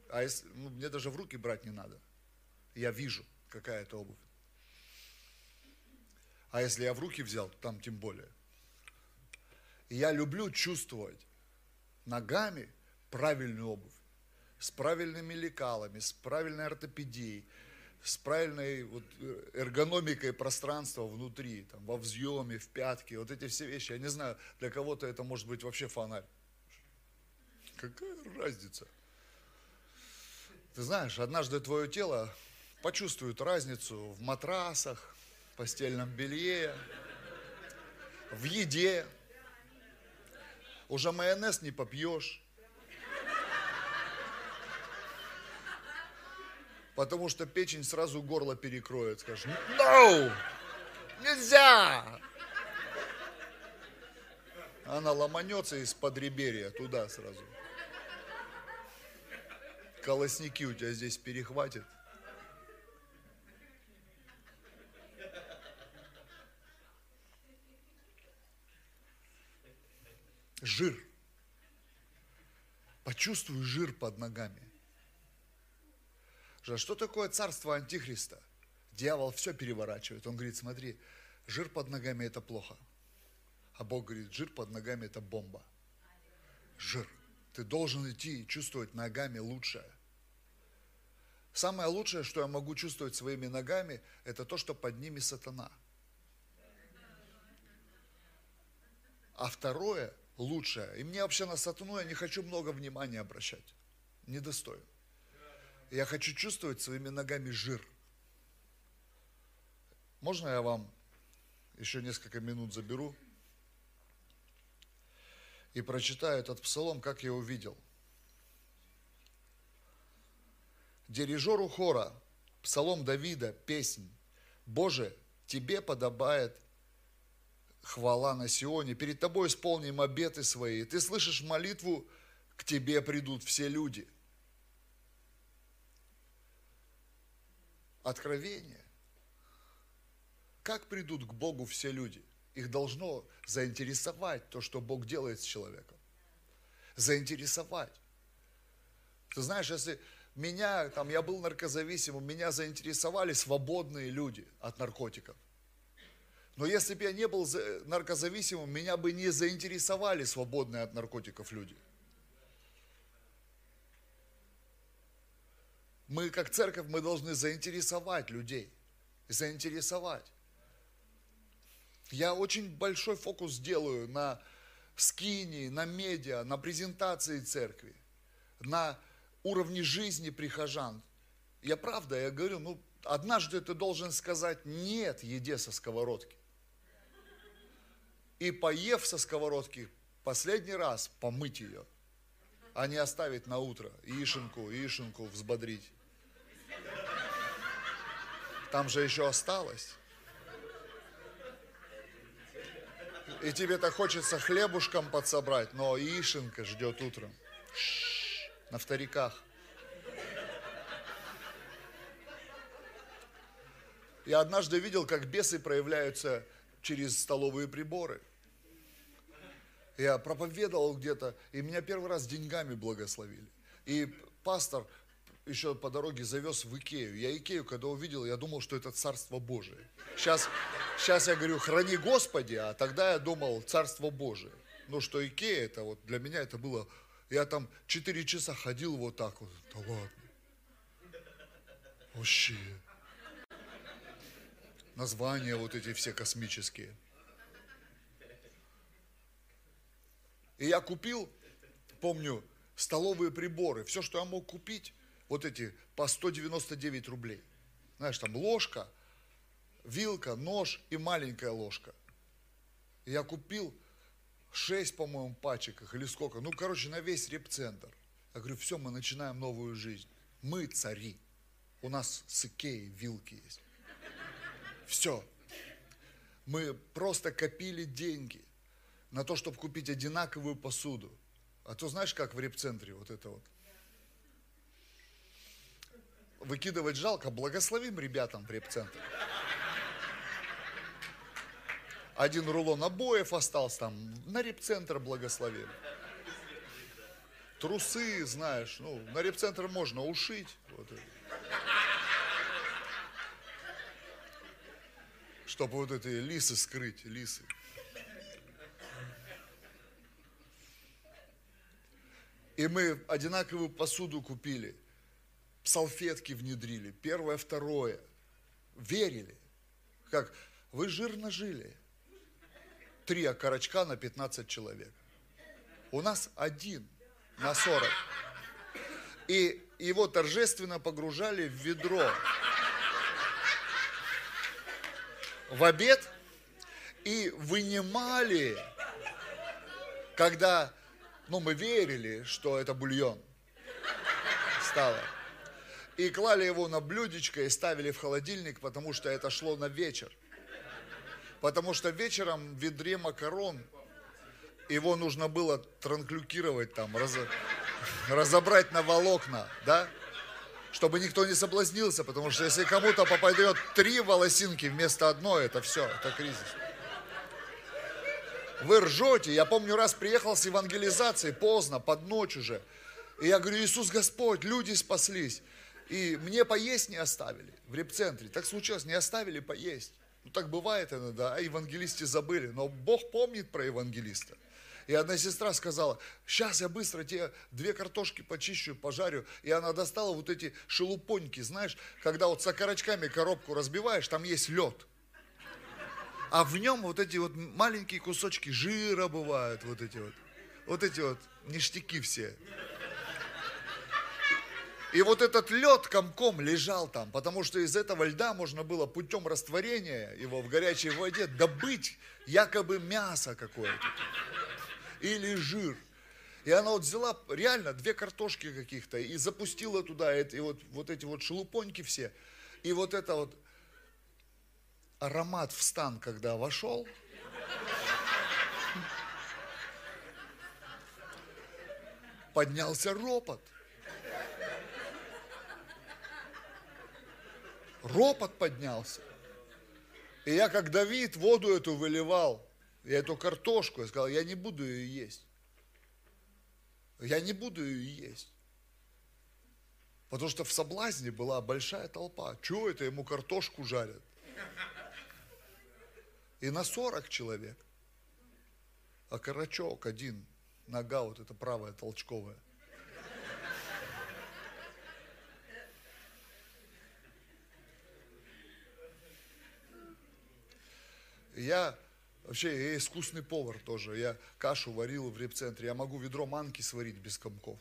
А если, ну, мне даже в руки брать не надо. Я вижу, какая это обувь. А если я в руки взял, там тем более. Я люблю чувствовать ногами правильную обувь, с правильными лекалами, с правильной ортопедией, с правильной вот эргономикой пространства внутри, там, во взъеме, в пятке, вот эти все вещи. Я не знаю, для кого-то это может быть вообще фонарь. Какая разница? Ты знаешь, однажды твое тело почувствует разницу в матрасах, постельном белье, в еде. Уже майонез не попьешь. Потому что печень сразу горло перекроет. Скажешь, no! Нельзя! Она ломанется из подреберья туда сразу. Колосники у тебя здесь перехватит. Жир. Почувствуй жир под ногами. Что такое царство Антихриста? Дьявол все переворачивает. Он говорит, смотри, жир под ногами это плохо. А Бог говорит, жир под ногами это бомба. Жир. Ты должен идти и чувствовать ногами лучшее. Самое лучшее, что я могу чувствовать своими ногами, это то, что под ними сатана. А второе, лучшее, и мне вообще на сатану я не хочу много внимания обращать. Недостоин. Я хочу чувствовать своими ногами жир. Можно я вам еще несколько минут заберу и прочитаю этот псалом, как я увидел. Дирижеру хора, псалом Давида, песнь. Боже, Тебе подобает хвала на Сионе, перед Тобой исполним обеты свои. Ты слышишь молитву, к Тебе придут все люди – откровение. Как придут к Богу все люди? Их должно заинтересовать то, что Бог делает с человеком. Заинтересовать. Ты знаешь, если меня, там, я был наркозависимым, меня заинтересовали свободные люди от наркотиков. Но если бы я не был наркозависимым, меня бы не заинтересовали свободные от наркотиков люди. Мы, как церковь, мы должны заинтересовать людей. Заинтересовать. Я очень большой фокус делаю на скини, на медиа, на презентации церкви, на уровне жизни прихожан. Я правда, я говорю, ну, однажды ты должен сказать нет еде со сковородки. И поев со сковородки, последний раз помыть ее, а не оставить на утро яишенку, яишенку взбодрить. Там же еще осталось. И тебе так хочется хлебушком подсобрать, но яишенка ждет утром. на вториках. Я однажды видел, как бесы проявляются через столовые приборы. Я проповедовал где-то, и меня первый раз деньгами благословили. И пастор еще по дороге завез в Икею. Я Икею, когда увидел, я думал, что это Царство Божие. Сейчас, сейчас я говорю, храни Господи, а тогда я думал, Царство Божие. Ну, что Икея, это вот для меня это было... Я там 4 часа ходил вот так вот. Да ладно. Вообще. Названия вот эти все космические. И я купил, помню, столовые приборы. Все, что я мог купить, вот эти по 199 рублей. Знаешь, там ложка, вилка, нож и маленькая ложка. Я купил 6, по-моему, пачек их или сколько. Ну, короче, на весь репцентр. Я говорю, все, мы начинаем новую жизнь. Мы цари. У нас с Икеей вилки есть. Все. Мы просто копили деньги на то, чтобы купить одинаковую посуду. А то знаешь, как в репцентре вот это вот выкидывать жалко, благословим ребятам в репцентре. Один рулон обоев остался там, на репцентр благословим. Трусы, знаешь, ну, на репцентр можно ушить. Вот чтобы вот эти лисы скрыть, лисы. И мы одинаковую посуду купили салфетки внедрили, первое, второе. Верили. Как, вы жирно жили. Три окорочка на 15 человек. У нас один на 40. И его торжественно погружали в ведро. В обед и вынимали, когда, ну, мы верили, что это бульон стало и клали его на блюдечко и ставили в холодильник, потому что это шло на вечер. Потому что вечером в ведре макарон его нужно было транклюкировать там, раз, разобрать на волокна, да? Чтобы никто не соблазнился, потому что если кому-то попадет три волосинки вместо одной, это все, это кризис. Вы ржете. Я помню, раз приехал с евангелизацией поздно, под ночь уже. И я говорю, Иисус Господь, люди спаслись. И мне поесть не оставили в репцентре. Так случилось, не оставили поесть. Ну так бывает иногда, а евангелисты забыли. Но Бог помнит про евангелиста. И одна сестра сказала, сейчас я быстро тебе две картошки почищу, пожарю. И она достала вот эти шелупоньки, знаешь, когда вот с окорочками коробку разбиваешь, там есть лед. А в нем вот эти вот маленькие кусочки жира бывают, вот эти вот. Вот эти вот ништяки все. И вот этот лед комком лежал там, потому что из этого льда можно было путем растворения его в горячей воде добыть якобы мясо какое-то или жир. И она вот взяла реально две картошки каких-то и запустила туда и вот, вот эти вот шелупоньки все. И вот это вот аромат в стан, когда вошел, поднялся ропот. Ропот поднялся. И я, как Давид, воду эту выливал, я эту картошку, я сказал, я не буду ее есть. Я не буду ее есть. Потому что в соблазне была большая толпа. Чего это ему картошку жарят? И на 40 человек. А карачок один, нога вот эта правая толчковая – Я вообще я искусный повар тоже. Я кашу варил в репцентре. Я могу ведро манки сварить без комков.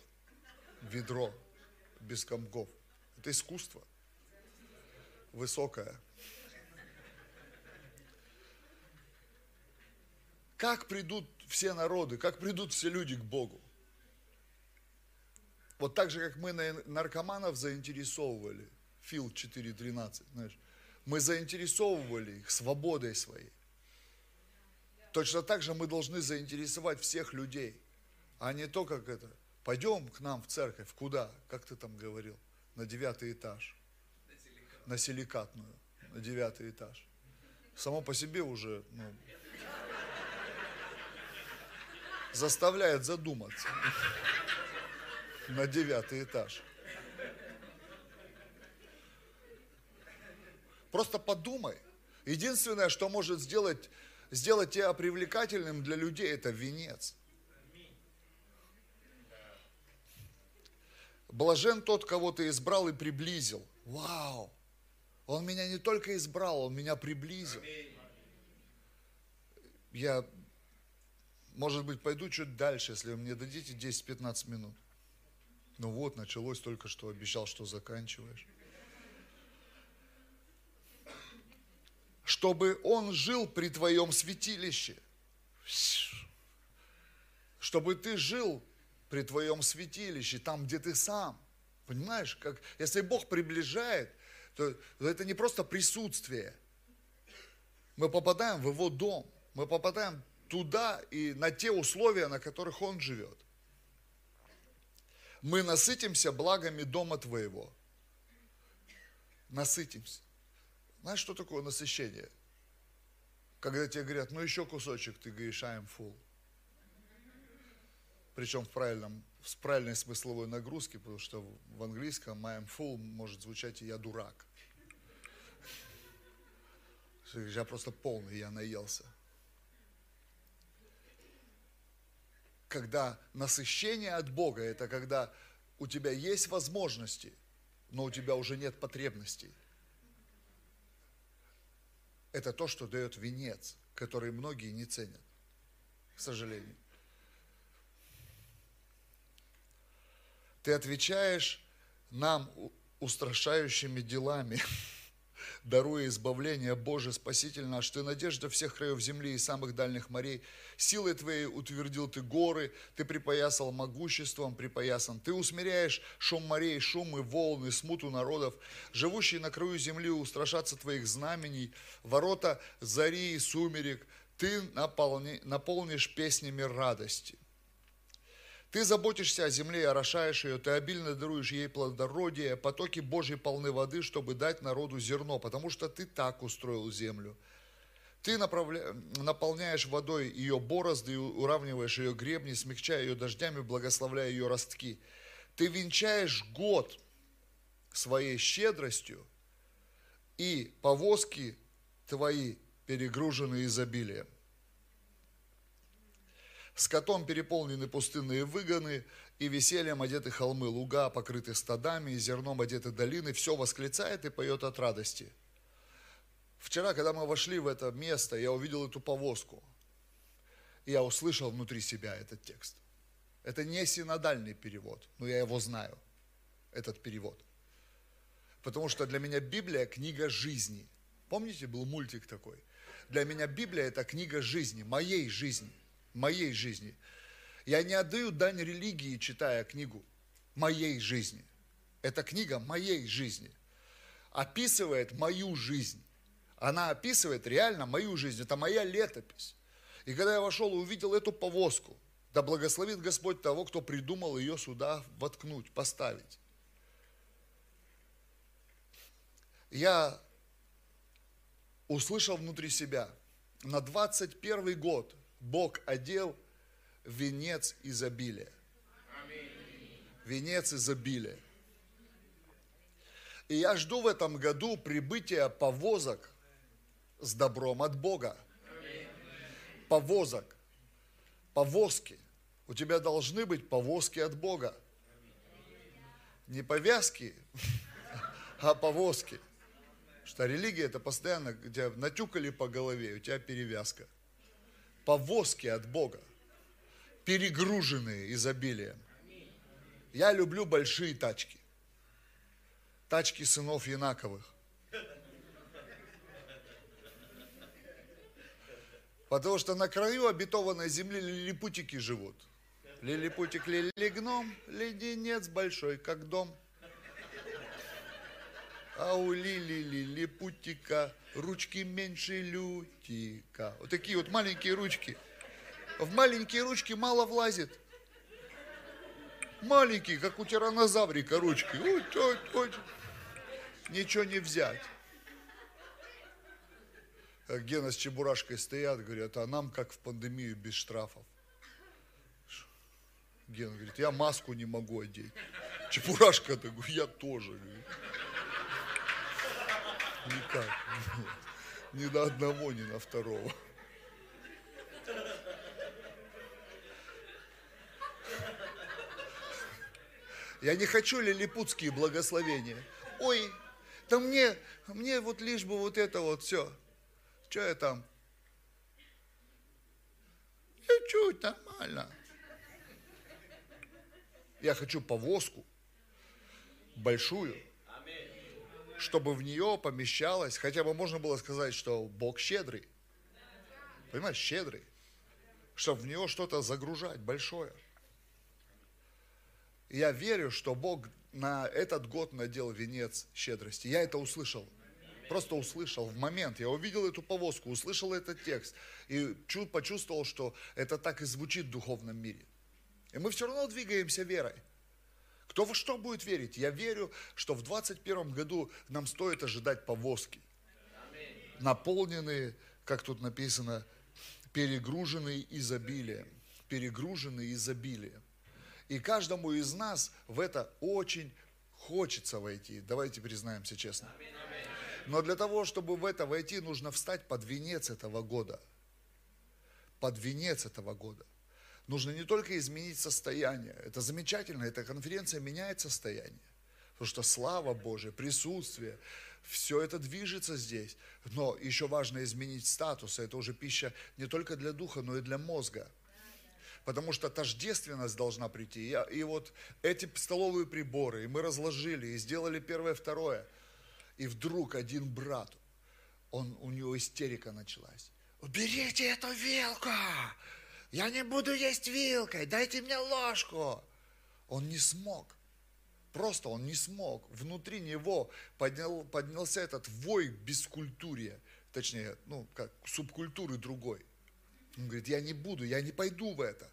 Ведро без комков. Это искусство. Высокое. Как придут все народы, как придут все люди к Богу? Вот так же, как мы наркоманов заинтересовывали, Фил 4.13, знаешь, мы заинтересовывали их свободой своей. Точно так же мы должны заинтересовать всех людей, а не то, как это, пойдем к нам в церковь, куда, как ты там говорил, на девятый этаж, на силикатную, на девятый этаж. Само по себе уже, ну, заставляет задуматься на девятый этаж. Просто подумай. Единственное, что может сделать, сделать тебя привлекательным для людей, это венец. Блажен тот, кого ты избрал и приблизил. Вау! Он меня не только избрал, он меня приблизил. Я, может быть, пойду чуть дальше, если вы мне дадите 10-15 минут. Ну вот, началось только что, обещал, что заканчиваешь. Чтобы он жил при твоем святилище. Чтобы ты жил при твоем святилище, там, где ты сам. Понимаешь, как, если Бог приближает, то, то это не просто присутствие. Мы попадаем в Его дом, мы попадаем туда и на те условия, на которых Он живет. Мы насытимся благами дома Твоего. Насытимся. Знаешь, что такое насыщение? Когда тебе говорят, ну еще кусочек, ты говоришь, I'm full причем в, правильном, в правильной смысловой нагрузке, потому что в английском I am full может звучать я дурак. Я просто полный, я наелся. Когда насыщение от Бога, это когда у тебя есть возможности, но у тебя уже нет потребностей. Это то, что дает венец, который многие не ценят, к сожалению. Ты отвечаешь нам устрашающими делами, даруя избавление Божие, Спаситель наш. Ты надежда всех краев земли и самых дальних морей. Силой Твоей утвердил Ты горы, Ты припоясал могуществом, припоясан. Ты усмиряешь шум морей, шумы, волны, смуту народов. Живущие на краю земли устрашатся Твоих знамений, ворота зари и сумерек. Ты наполни, наполнишь песнями радости. Ты заботишься о земле и орошаешь ее, ты обильно даруешь ей плодородие, потоки Божьей полны воды, чтобы дать народу зерно, потому что ты так устроил землю. Ты направля... наполняешь водой ее борозды, уравниваешь ее гребни, смягчая ее дождями, благословляя ее ростки. Ты венчаешь год своей щедростью, и повозки твои перегружены изобилием. Скотом переполнены пустынные выгоны, и весельем одеты холмы луга, покрыты стадами, и зерном одеты долины. Все восклицает и поет от радости. Вчера, когда мы вошли в это место, я увидел эту повозку. И я услышал внутри себя этот текст. Это не синодальный перевод, но я его знаю, этот перевод. Потому что для меня Библия – книга жизни. Помните, был мультик такой? Для меня Библия – это книга жизни, моей жизни моей жизни. Я не отдаю дань религии, читая книгу моей жизни. Это книга моей жизни. Описывает мою жизнь. Она описывает реально мою жизнь. Это моя летопись. И когда я вошел и увидел эту повозку, да благословит Господь того, кто придумал ее сюда воткнуть, поставить. Я услышал внутри себя, на 21 год Бог одел венец изобилия. Венец изобилия. И я жду в этом году прибытия повозок с добром от Бога. Повозок. Повозки. У тебя должны быть повозки от Бога. Не повязки, а повозки. Что религия это постоянно, тебя натюкали по голове, у тебя перевязка. Повозки от Бога, перегруженные изобилием. Я люблю большие тачки. Тачки сынов Янаковых. Потому что на краю обетованной земли лилипутики живут. Лилипутик лилигном, леденец большой, как дом. А у лили лилипутика ручки меньше лютика. Вот такие вот маленькие ручки. В маленькие ручки мало влазит. Маленькие, как у тиранозаврика ручки. Ой, ой, ой. Ничего не взять. Гена с Чебурашкой стоят, говорят, а нам как в пандемию без штрафов. Гена говорит, я маску не могу одеть. Чебурашка, так говорю, я тоже. Никак. Ни на одного, ни на второго. Я не хочу лилипутские благословения. Ой, да мне, мне вот лишь бы вот это вот все. Что я там? Чуть-чуть, нормально. Я хочу повозку, большую, чтобы в нее помещалось, хотя бы можно было сказать, что Бог щедрый. Понимаешь, щедрый. Чтобы в нее что-то загружать большое. Я верю, что Бог на этот год надел венец щедрости. Я это услышал. Просто услышал в момент. Я увидел эту повозку, услышал этот текст. И почувствовал, что это так и звучит в духовном мире. И мы все равно двигаемся верой. Кто во что будет верить? Я верю, что в 2021 году нам стоит ожидать повозки. Наполненные, как тут написано, перегруженные изобилием. Перегруженные изобилием. И каждому из нас в это очень хочется войти. Давайте признаемся честно. Но для того, чтобы в это войти, нужно встать под венец этого года. Под венец этого года. Нужно не только изменить состояние. Это замечательно, эта конференция меняет состояние. Потому что слава Божия, присутствие, все это движется здесь. Но еще важно изменить статус. Это уже пища не только для духа, но и для мозга потому что тождественность должна прийти. И, вот эти столовые приборы, и мы разложили, и сделали первое, второе. И вдруг один брат, он, у него истерика началась. Уберите эту вилку! Я не буду есть вилкой, дайте мне ложку. Он не смог. Просто он не смог. Внутри него поднял, поднялся этот вой бескультурия. Точнее, ну, как субкультуры другой. Он говорит, я не буду, я не пойду в это.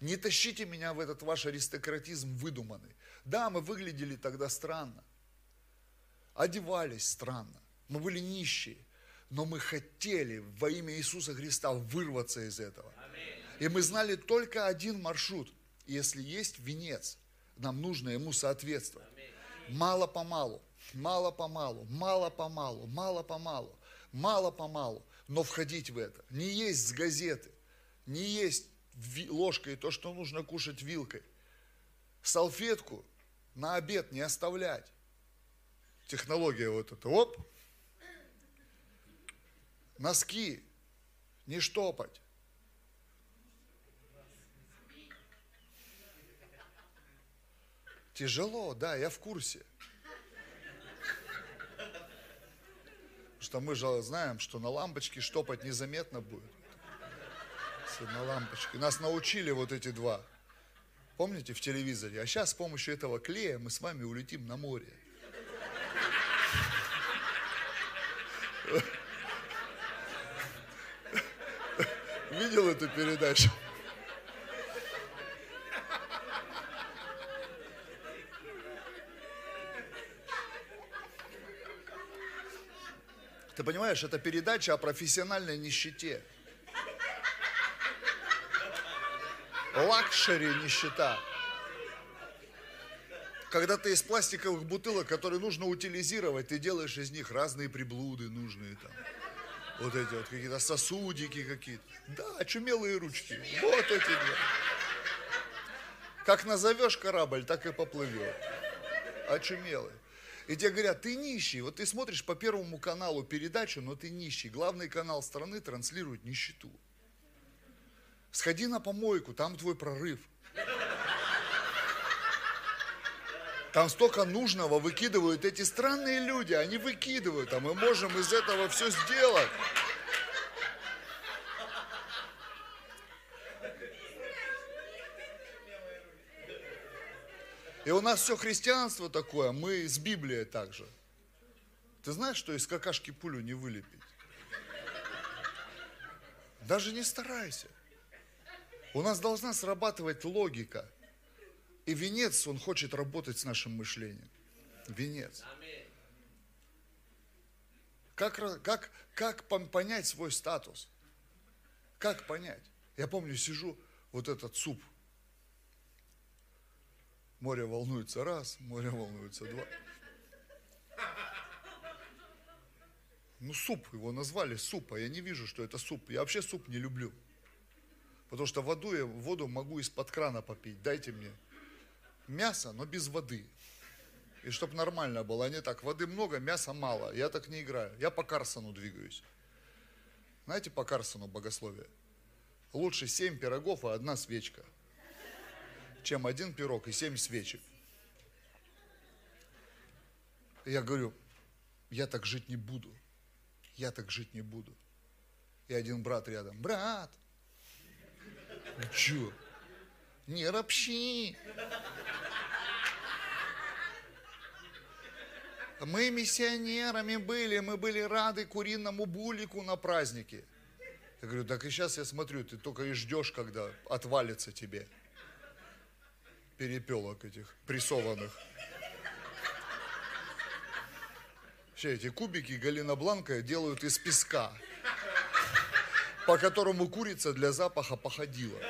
Не тащите меня в этот ваш аристократизм выдуманный. Да, мы выглядели тогда странно. Одевались странно. Мы были нищие. Но мы хотели во имя Иисуса Христа вырваться из этого. И мы знали только один маршрут. Если есть венец, нам нужно ему соответствовать. Мало-помалу, мало-помалу, мало-помалу, мало-помалу, мало-помалу но входить в это. Не есть с газеты, не есть ложкой то, что нужно кушать вилкой. Салфетку на обед не оставлять. Технология вот эта. Оп. Носки не штопать. Тяжело, да, я в курсе. что мы же знаем, что на лампочке штопать незаметно будет. На лампочке. Нас научили вот эти два. Помните в телевизоре? А сейчас с помощью этого клея мы с вами улетим на море. Видел эту передачу? Ты понимаешь, это передача о профессиональной нищете. Luxury нищета. Когда ты из пластиковых бутылок, которые нужно утилизировать, ты делаешь из них разные приблуды нужные там. Вот эти вот какие-то сосудики какие-то. Да, очумелые ручки. Вот эти два. Как назовешь корабль, так и поплывет. Очумелый. И тебе говорят, ты нищий. Вот ты смотришь по Первому каналу передачу, но ты нищий. Главный канал страны транслирует нищету. Сходи на помойку, там твой прорыв. Там столько нужного выкидывают эти странные люди, они выкидывают, а мы можем из этого все сделать. И у нас все христианство такое, мы с Библией также. Ты знаешь, что из какашки пулю не вылепить? Даже не старайся. У нас должна срабатывать логика. И венец, он хочет работать с нашим мышлением. Венец. Как, как, как понять свой статус? Как понять? Я помню, сижу, вот этот суп Море волнуется раз, море волнуется два. Ну, суп, его назвали суп, а я не вижу, что это суп. Я вообще суп не люблю. Потому что воду я, воду могу из-под крана попить. Дайте мне мясо, но без воды. И чтобы нормально было. А не так, воды много, мяса мало. Я так не играю. Я по Карсону двигаюсь. Знаете по Карсону богословие? Лучше семь пирогов и одна свечка чем один пирог и семь свечек. я говорю, я так жить не буду. Я так жить не буду. И один брат рядом, брат, что? Не ропщи. Мы миссионерами были, мы были рады куриному булику на празднике. Я говорю, так и сейчас я смотрю, ты только и ждешь, когда отвалится тебе перепелок этих прессованных. Все эти кубики Галина Бланка делают из песка, по которому курица для запаха походила.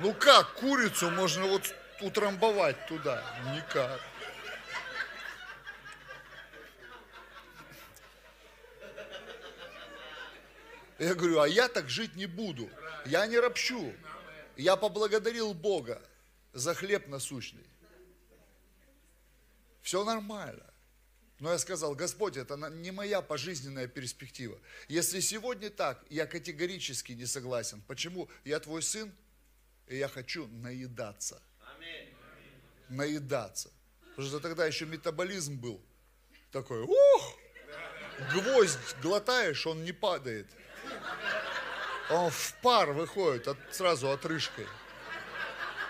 Ну как курицу можно вот утрамбовать туда? Никак. Я говорю, а я так жить не буду. Я не ропщу. Я поблагодарил Бога за хлеб насущный. Все нормально. Но я сказал, Господь, это не моя пожизненная перспектива. Если сегодня так, я категорически не согласен. Почему? Я твой сын, и я хочу наедаться. Наедаться. Потому что тогда еще метаболизм был такой, ух, гвоздь глотаешь, он не падает. Он в пар выходит от, сразу отрыжкой.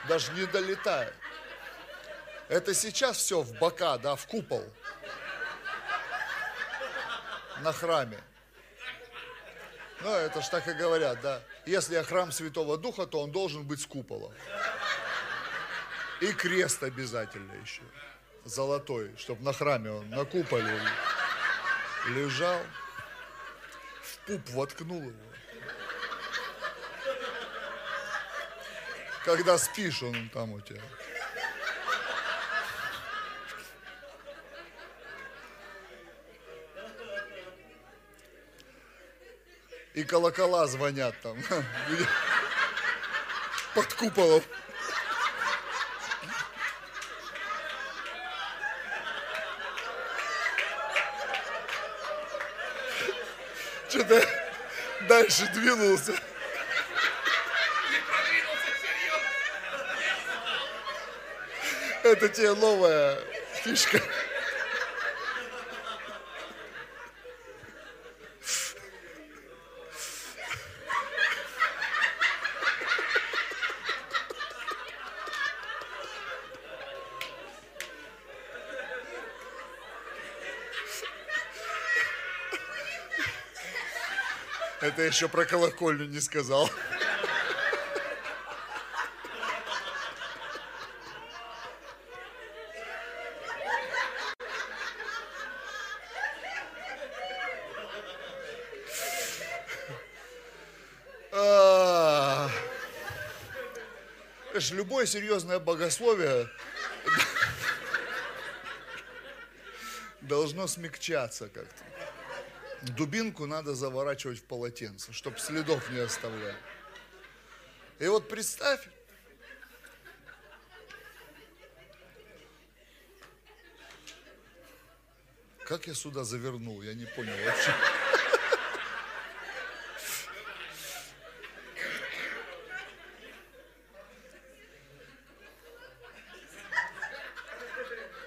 Даже не долетает. Это сейчас все в бока, да, в купол. На храме. Ну, это ж так и говорят, да. Если я храм Святого Духа, то он должен быть с куполом. И крест обязательно еще. Золотой, чтобы на храме он, на куполе лежал. Пуп воткнул его. Когда спишь, он там у тебя. И колокола звонят там. Под куполом. Что-то дальше двинулся. Это тебе новая фишка. Это еще про колокольню не сказал. любое серьезное богословие должно смягчаться как-то дубинку надо заворачивать в полотенце, чтобы следов не оставлять. И вот представь, как я сюда завернул, я не понял вообще.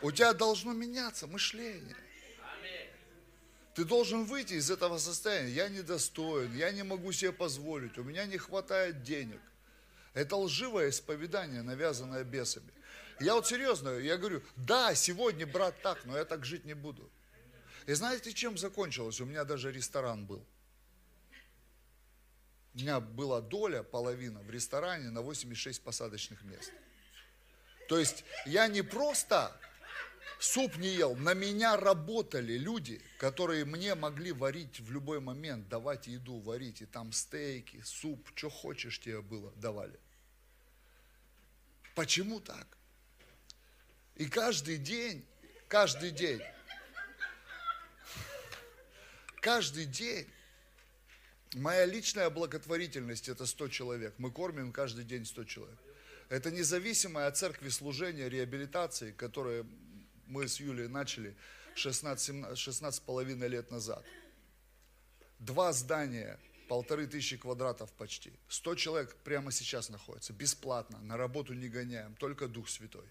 У тебя должно меняться мышление. Ты должен выйти из этого состояния. Я недостоин, я не могу себе позволить, у меня не хватает денег. Это лживое исповедание, навязанное бесами. Я вот серьезно, я говорю, да, сегодня, брат, так, но я так жить не буду. И знаете, чем закончилось? У меня даже ресторан был. У меня была доля, половина в ресторане на 86 посадочных мест. То есть я не просто суп не ел, на меня работали люди, которые мне могли варить в любой момент, давать еду, варить, и там стейки, суп, что хочешь тебе было, давали. Почему так? И каждый день, каждый день, каждый день моя личная благотворительность – это 100 человек. Мы кормим каждый день 100 человек. Это независимое от церкви служение, реабилитации, которое мы с Юлей начали 16, 16 половиной лет назад. Два здания, полторы тысячи квадратов почти. Сто человек прямо сейчас находится, бесплатно, на работу не гоняем, только Дух Святой.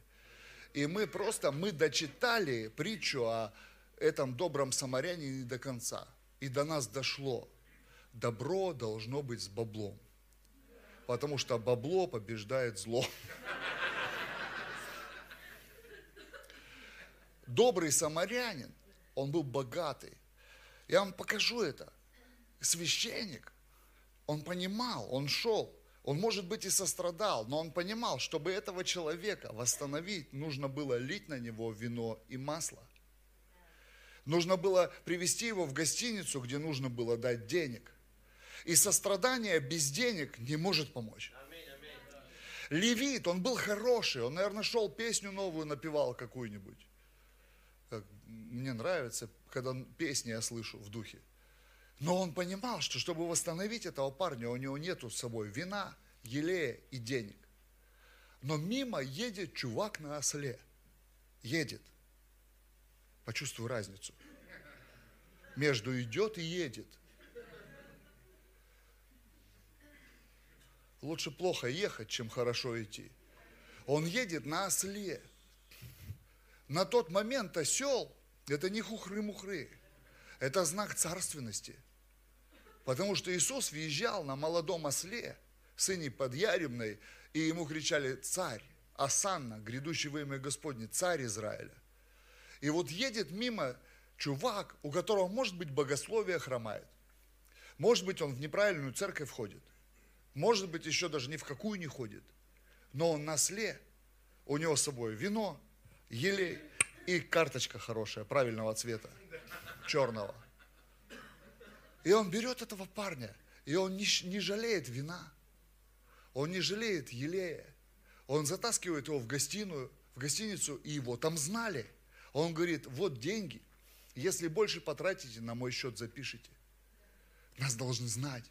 И мы просто, мы дочитали притчу о этом добром самарянине до конца. И до нас дошло. Добро должно быть с баблом. Потому что бабло побеждает зло. Добрый самарянин, он был богатый. Я вам покажу это. Священник, он понимал, он шел, он, может быть, и сострадал, но он понимал, чтобы этого человека восстановить, нужно было лить на него вино и масло. Нужно было привести его в гостиницу, где нужно было дать денег. И сострадание без денег не может помочь. Левит, он был хороший, он, наверное, шел песню новую, напевал какую-нибудь как мне нравится, когда песни я слышу в духе. Но он понимал, что чтобы восстановить этого парня, у него нету с собой вина, елея и денег. Но мимо едет чувак на осле. Едет. Почувствуй разницу. Между идет и едет. Лучше плохо ехать, чем хорошо идти. Он едет на осле на тот момент осел – это не хухры-мухры, это знак царственности. Потому что Иисус въезжал на молодом осле, сыне подъяремной, и ему кричали «Царь!» Асанна, грядущий во имя Господне, царь Израиля. И вот едет мимо чувак, у которого, может быть, богословие хромает. Может быть, он в неправильную церковь ходит. Может быть, еще даже ни в какую не ходит. Но он на сле, у него с собой вино, елей и карточка хорошая, правильного цвета, черного. И он берет этого парня, и он не, не жалеет вина, он не жалеет елея. Он затаскивает его в гостиную, в гостиницу, и его там знали. Он говорит, вот деньги, если больше потратите, на мой счет запишите. Нас должны знать.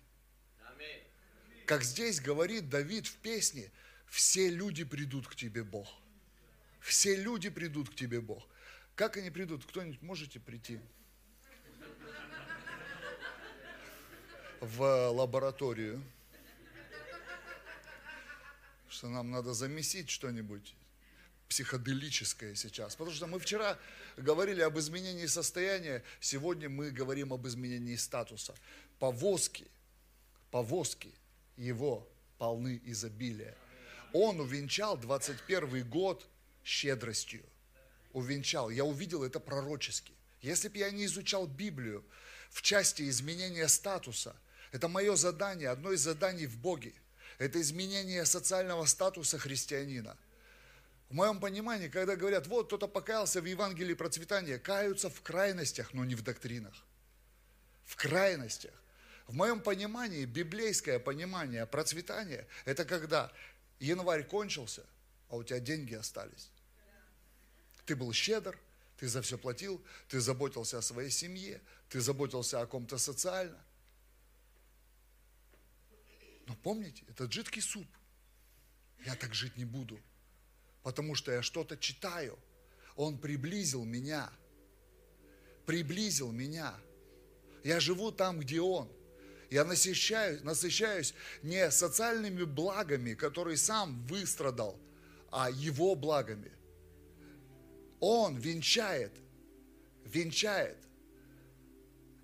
Как здесь говорит Давид в песне, все люди придут к тебе, Бог. Все люди придут к тебе, Бог. Как они придут? Кто-нибудь можете прийти? В лабораторию. Что нам надо замесить что-нибудь психоделическое сейчас. Потому что мы вчера говорили об изменении состояния, сегодня мы говорим об изменении статуса. Повозки, повозки его полны изобилия. Он увенчал 21 год щедростью увенчал. Я увидел это пророчески. Если бы я не изучал Библию в части изменения статуса, это мое задание, одно из заданий в Боге. Это изменение социального статуса христианина. В моем понимании, когда говорят, вот кто-то покаялся в Евангелии процветания, каются в крайностях, но не в доктринах. В крайностях. В моем понимании, библейское понимание процветания, это когда январь кончился, а у тебя деньги остались. Ты был щедр, ты за все платил, ты заботился о своей семье, ты заботился о ком-то социально. Но помните, этот жидкий суп, я так жить не буду, потому что я что-то читаю. Он приблизил меня, приблизил меня. Я живу там, где Он. Я насыщаюсь, насыщаюсь не социальными благами, которые сам выстрадал, а Его благами. Он венчает, венчает,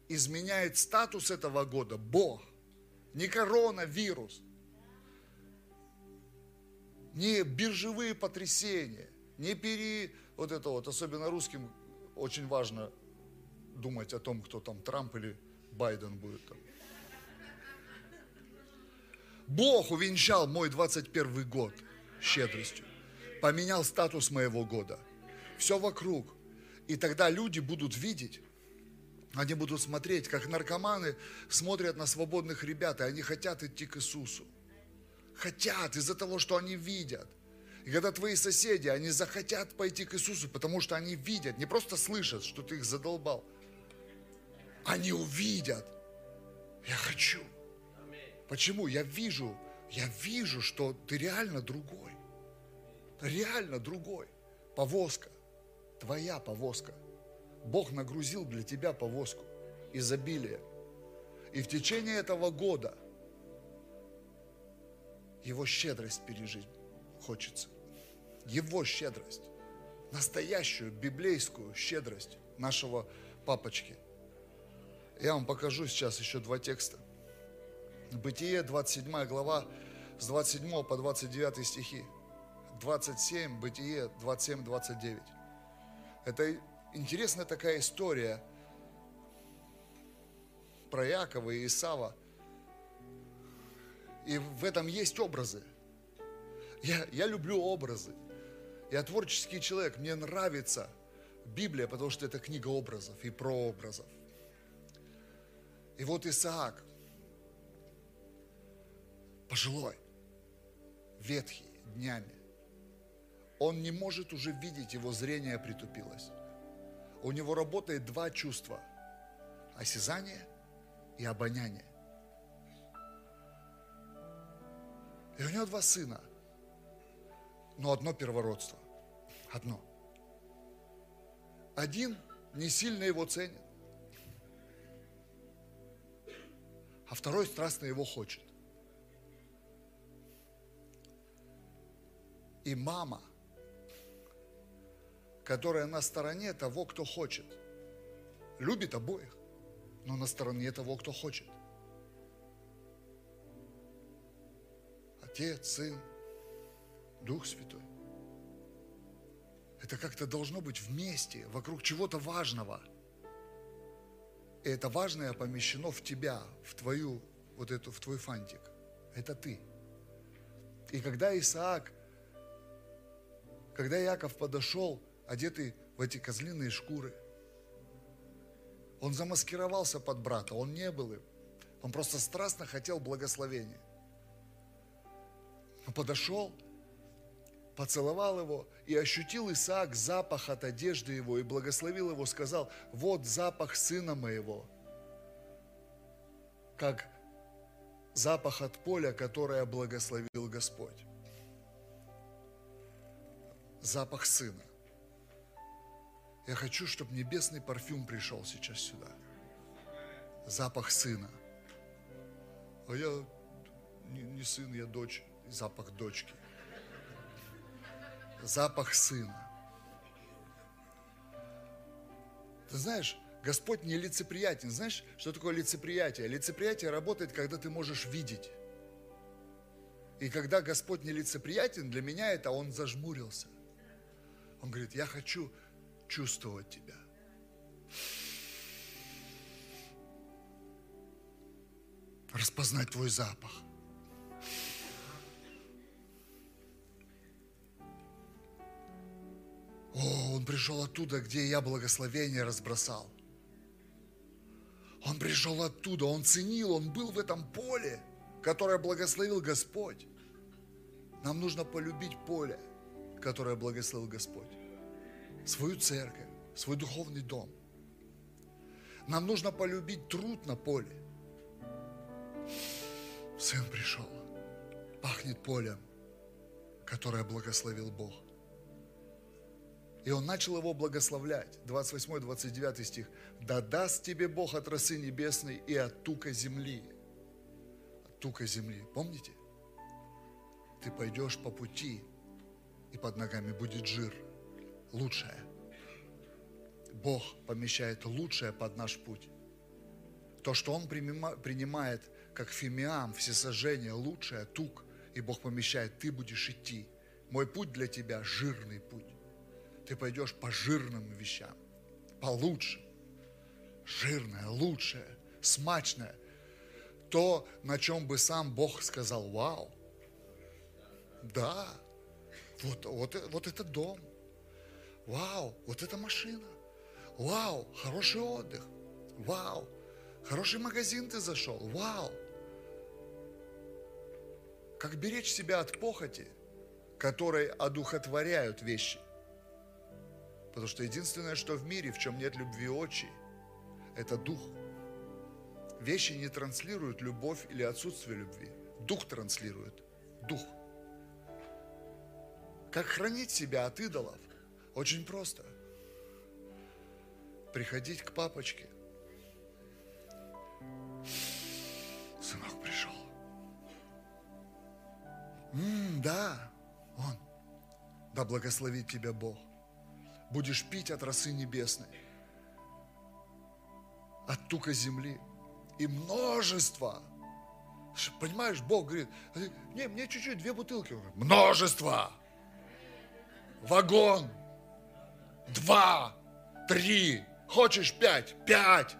изменяет статус этого года. Бог, не коронавирус, не биржевые потрясения, не пере... Вот это вот, особенно русским очень важно думать о том, кто там Трамп или Байден будет там. Бог увенчал мой 21 год щедростью, поменял статус моего года. Все вокруг. И тогда люди будут видеть, они будут смотреть, как наркоманы смотрят на свободных ребят, и они хотят идти к Иисусу. Хотят из-за того, что они видят. И когда твои соседи, они захотят пойти к Иисусу, потому что они видят, не просто слышат, что ты их задолбал. Они увидят. Я хочу. Почему? Я вижу, я вижу, что ты реально другой. Реально другой. Повозка. Твоя повозка. Бог нагрузил для тебя повозку. Изобилие. И в течение этого года его щедрость пережить хочется. Его щедрость. Настоящую библейскую щедрость нашего папочки. Я вам покажу сейчас еще два текста. Бытие, 27 глава, с 27 по 29 стихи. 27, Бытие, 27-29. Это интересная такая история про Якова и Исава. И в этом есть образы. Я, я люблю образы. Я творческий человек, мне нравится Библия, потому что это книга образов и прообразов. И вот Исаак, пожилой, ветхий, днями, он не может уже видеть, его зрение притупилось. У него работает два чувства – осязание и обоняние. И у него два сына, но одно первородство. Одно. Один не сильно его ценит, а второй страстно его хочет. И мама – которая на стороне того, кто хочет. Любит обоих, но на стороне того, кто хочет. Отец, Сын, Дух Святой. Это как-то должно быть вместе, вокруг чего-то важного. И это важное помещено в тебя, в твою, вот эту, в твой фантик. Это ты. И когда Исаак, когда Яков подошел одетый в эти козлиные шкуры. Он замаскировался под брата, он не был им. Он просто страстно хотел благословения. Он подошел, поцеловал его и ощутил Исаак запах от одежды его и благословил его, сказал, вот запах сына моего, как запах от поля, которое благословил Господь. Запах сына. Я хочу, чтобы небесный парфюм пришел сейчас сюда. Запах сына. А я не, не сын, я дочь. Запах дочки. Запах сына. Ты знаешь, Господь не лицеприятен. Знаешь, что такое лицеприятие? Лицеприятие работает, когда ты можешь видеть. И когда Господь не лицеприятен, для меня это Он зажмурился. Он говорит, я хочу чувствовать тебя. Распознать твой запах. О, он пришел оттуда, где я благословение разбросал. Он пришел оттуда, он ценил, он был в этом поле, которое благословил Господь. Нам нужно полюбить поле, которое благословил Господь свою церковь, свой духовный дом. Нам нужно полюбить труд на поле. Сын пришел, пахнет полем, которое благословил Бог. И он начал его благословлять. 28-29 стих. «Да даст тебе Бог от росы небесной и от тука земли». От тука земли. Помните? Ты пойдешь по пути, и под ногами будет жир. Лучшее. Бог помещает лучшее под наш путь. То, что Он принимает как фимиам, всесожжение, лучшее, тук, и Бог помещает, ты будешь идти. Мой путь для тебя – жирный путь. Ты пойдешь по жирным вещам, по лучшим. Жирное, лучшее, смачное. То, на чем бы сам Бог сказал, вау, да, вот, вот, вот это дом, вау, вот эта машина, вау, хороший отдых, вау, хороший магазин ты зашел, вау. Как беречь себя от похоти, которые одухотворяют вещи. Потому что единственное, что в мире, в чем нет любви очи, это дух. Вещи не транслируют любовь или отсутствие любви. Дух транслирует. Дух. Как хранить себя от идолов? Очень просто. Приходить к папочке. Сынок пришел. М-м, да, он. Да благословит тебя Бог. Будешь пить от росы небесной, от тука земли и множество. Понимаешь, Бог говорит, не, мне чуть-чуть, две бутылки. Множество вагон, два, три, хочешь пять, пять,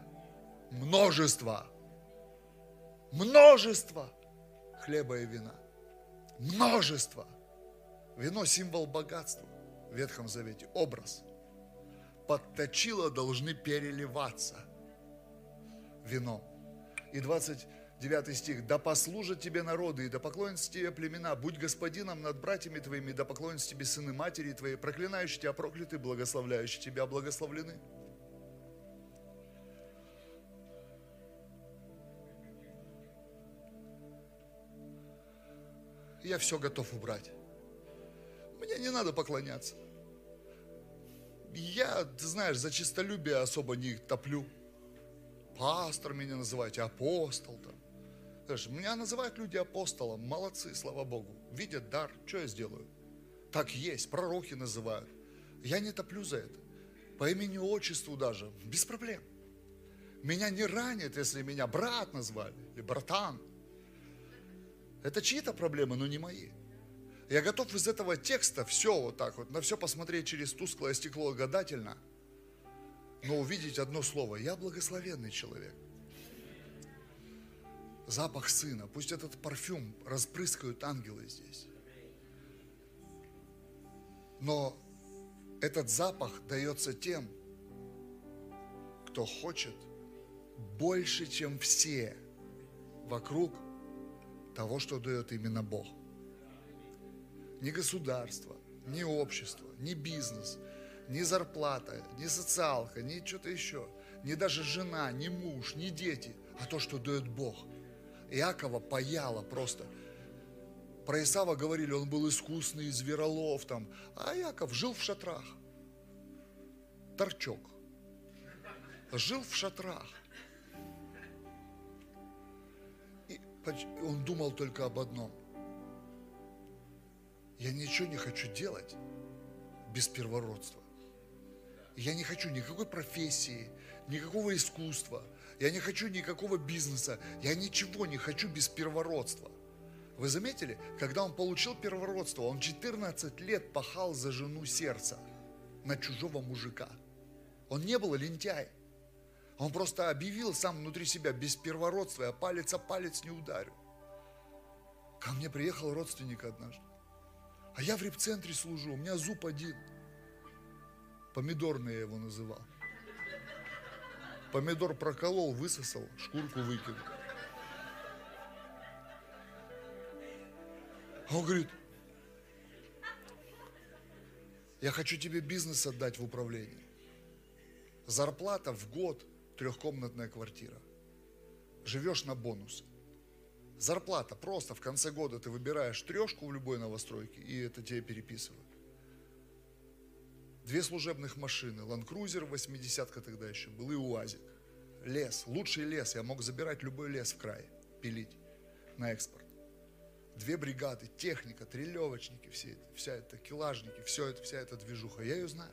множество, множество хлеба и вина, множество. Вино – символ богатства в Ветхом Завете, образ. Подточило должны переливаться вино. И 20 9 стих. «Да послужат тебе народы, и да поклонятся тебе племена, будь господином над братьями твоими, да поклонятся тебе сыны матери твоей, проклинающие тебя прокляты, благословляющие тебя благословлены». Я все готов убрать. Мне не надо поклоняться. Я, ты знаешь, за чистолюбие особо не топлю. Пастор меня называйте, апостол там. Знаешь, меня называют люди апостолом, молодцы, слава Богу. Видят дар, что я сделаю? Так есть, пророки называют. Я не топлю за это. По имени отчеству даже, без проблем. Меня не ранит, если меня брат назвали, или братан. Это чьи-то проблемы, но не мои. Я готов из этого текста все вот так вот, на все посмотреть через тусклое стекло гадательно, но увидеть одно слово. Я благословенный человек запах сына. Пусть этот парфюм распрыскают ангелы здесь. Но этот запах дается тем, кто хочет больше, чем все вокруг того, что дает именно Бог. Ни государство, ни общество, ни бизнес, ни зарплата, ни социалка, ни что-то еще, ни даже жена, ни муж, ни дети, а то, что дает Бог – Иакова паяло просто. Про Исава говорили, он был искусный, зверолов там, а Яков жил в шатрах. Торчок. Жил в шатрах. И он думал только об одном. Я ничего не хочу делать без первородства. Я не хочу никакой профессии, никакого искусства – я не хочу никакого бизнеса, я ничего не хочу без первородства. Вы заметили, когда он получил первородство, он 14 лет пахал за жену сердца на чужого мужика. Он не был лентяй. Он просто объявил сам внутри себя, без первородства я палец о палец не ударю. Ко мне приехал родственник однажды. А я в репцентре служу, у меня зуб один. Помидорный я его называл. Помидор проколол, высосал, шкурку выкинул. А он говорит, я хочу тебе бизнес отдать в управление. Зарплата в год, трехкомнатная квартира. Живешь на бонусы. Зарплата просто в конце года ты выбираешь трешку в любой новостройке, и это тебе переписывают. Две служебных машины, Land Cruiser 80 тогда еще был и УАЗик. Лес, лучший лес, я мог забирать любой лес в край, пилить на экспорт. Две бригады, техника, трелевочники, все это, вся это, килажники, все это, вся эта движуха, я ее знаю.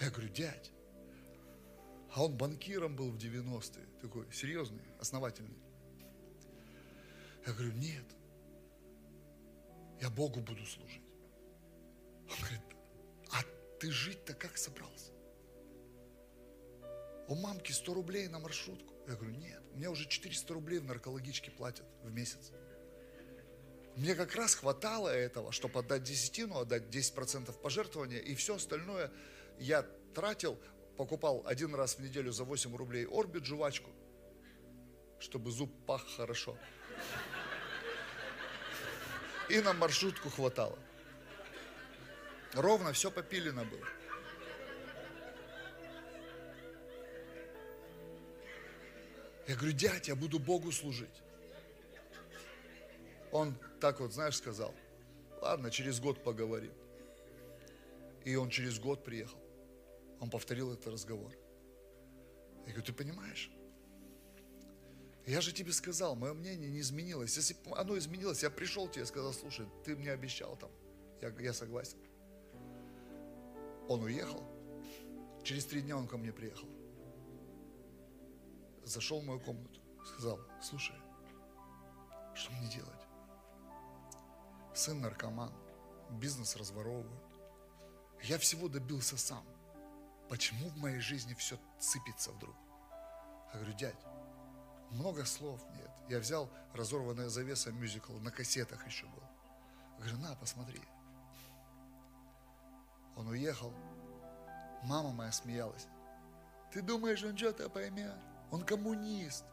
Я говорю, дядь, а он банкиром был в 90-е, такой серьезный, основательный. Я говорю, нет, я Богу буду служить. Ты жить-то как собрался? У мамки 100 рублей на маршрутку. Я говорю, нет, мне уже 400 рублей в наркологичке платят в месяц. Мне как раз хватало этого, чтобы отдать десятину, отдать 10% пожертвования, и все остальное я тратил, покупал один раз в неделю за 8 рублей орбит жвачку, чтобы зуб пах хорошо. И на маршрутку хватало. Ровно все попилено было. Я говорю, дядь, я буду Богу служить. Он так вот, знаешь, сказал, ладно, через год поговорим. И он через год приехал. Он повторил этот разговор. Я говорю, ты понимаешь? Я же тебе сказал, мое мнение не изменилось. Если оно изменилось, я пришел тебе и сказал, слушай, ты мне обещал там. Я, я согласен. Он уехал. Через три дня он ко мне приехал. Зашел в мою комнату. Сказал, слушай, что мне делать? Сын наркоман, бизнес разворовывают. Я всего добился сам. Почему в моей жизни все сыпется вдруг? Я говорю, дядь, много слов нет. Я взял разорванная завеса мюзикл, на кассетах еще был. Я говорю, на, посмотри. Он уехал. Мама моя смеялась. Ты думаешь, он что-то поймет? Он коммунист.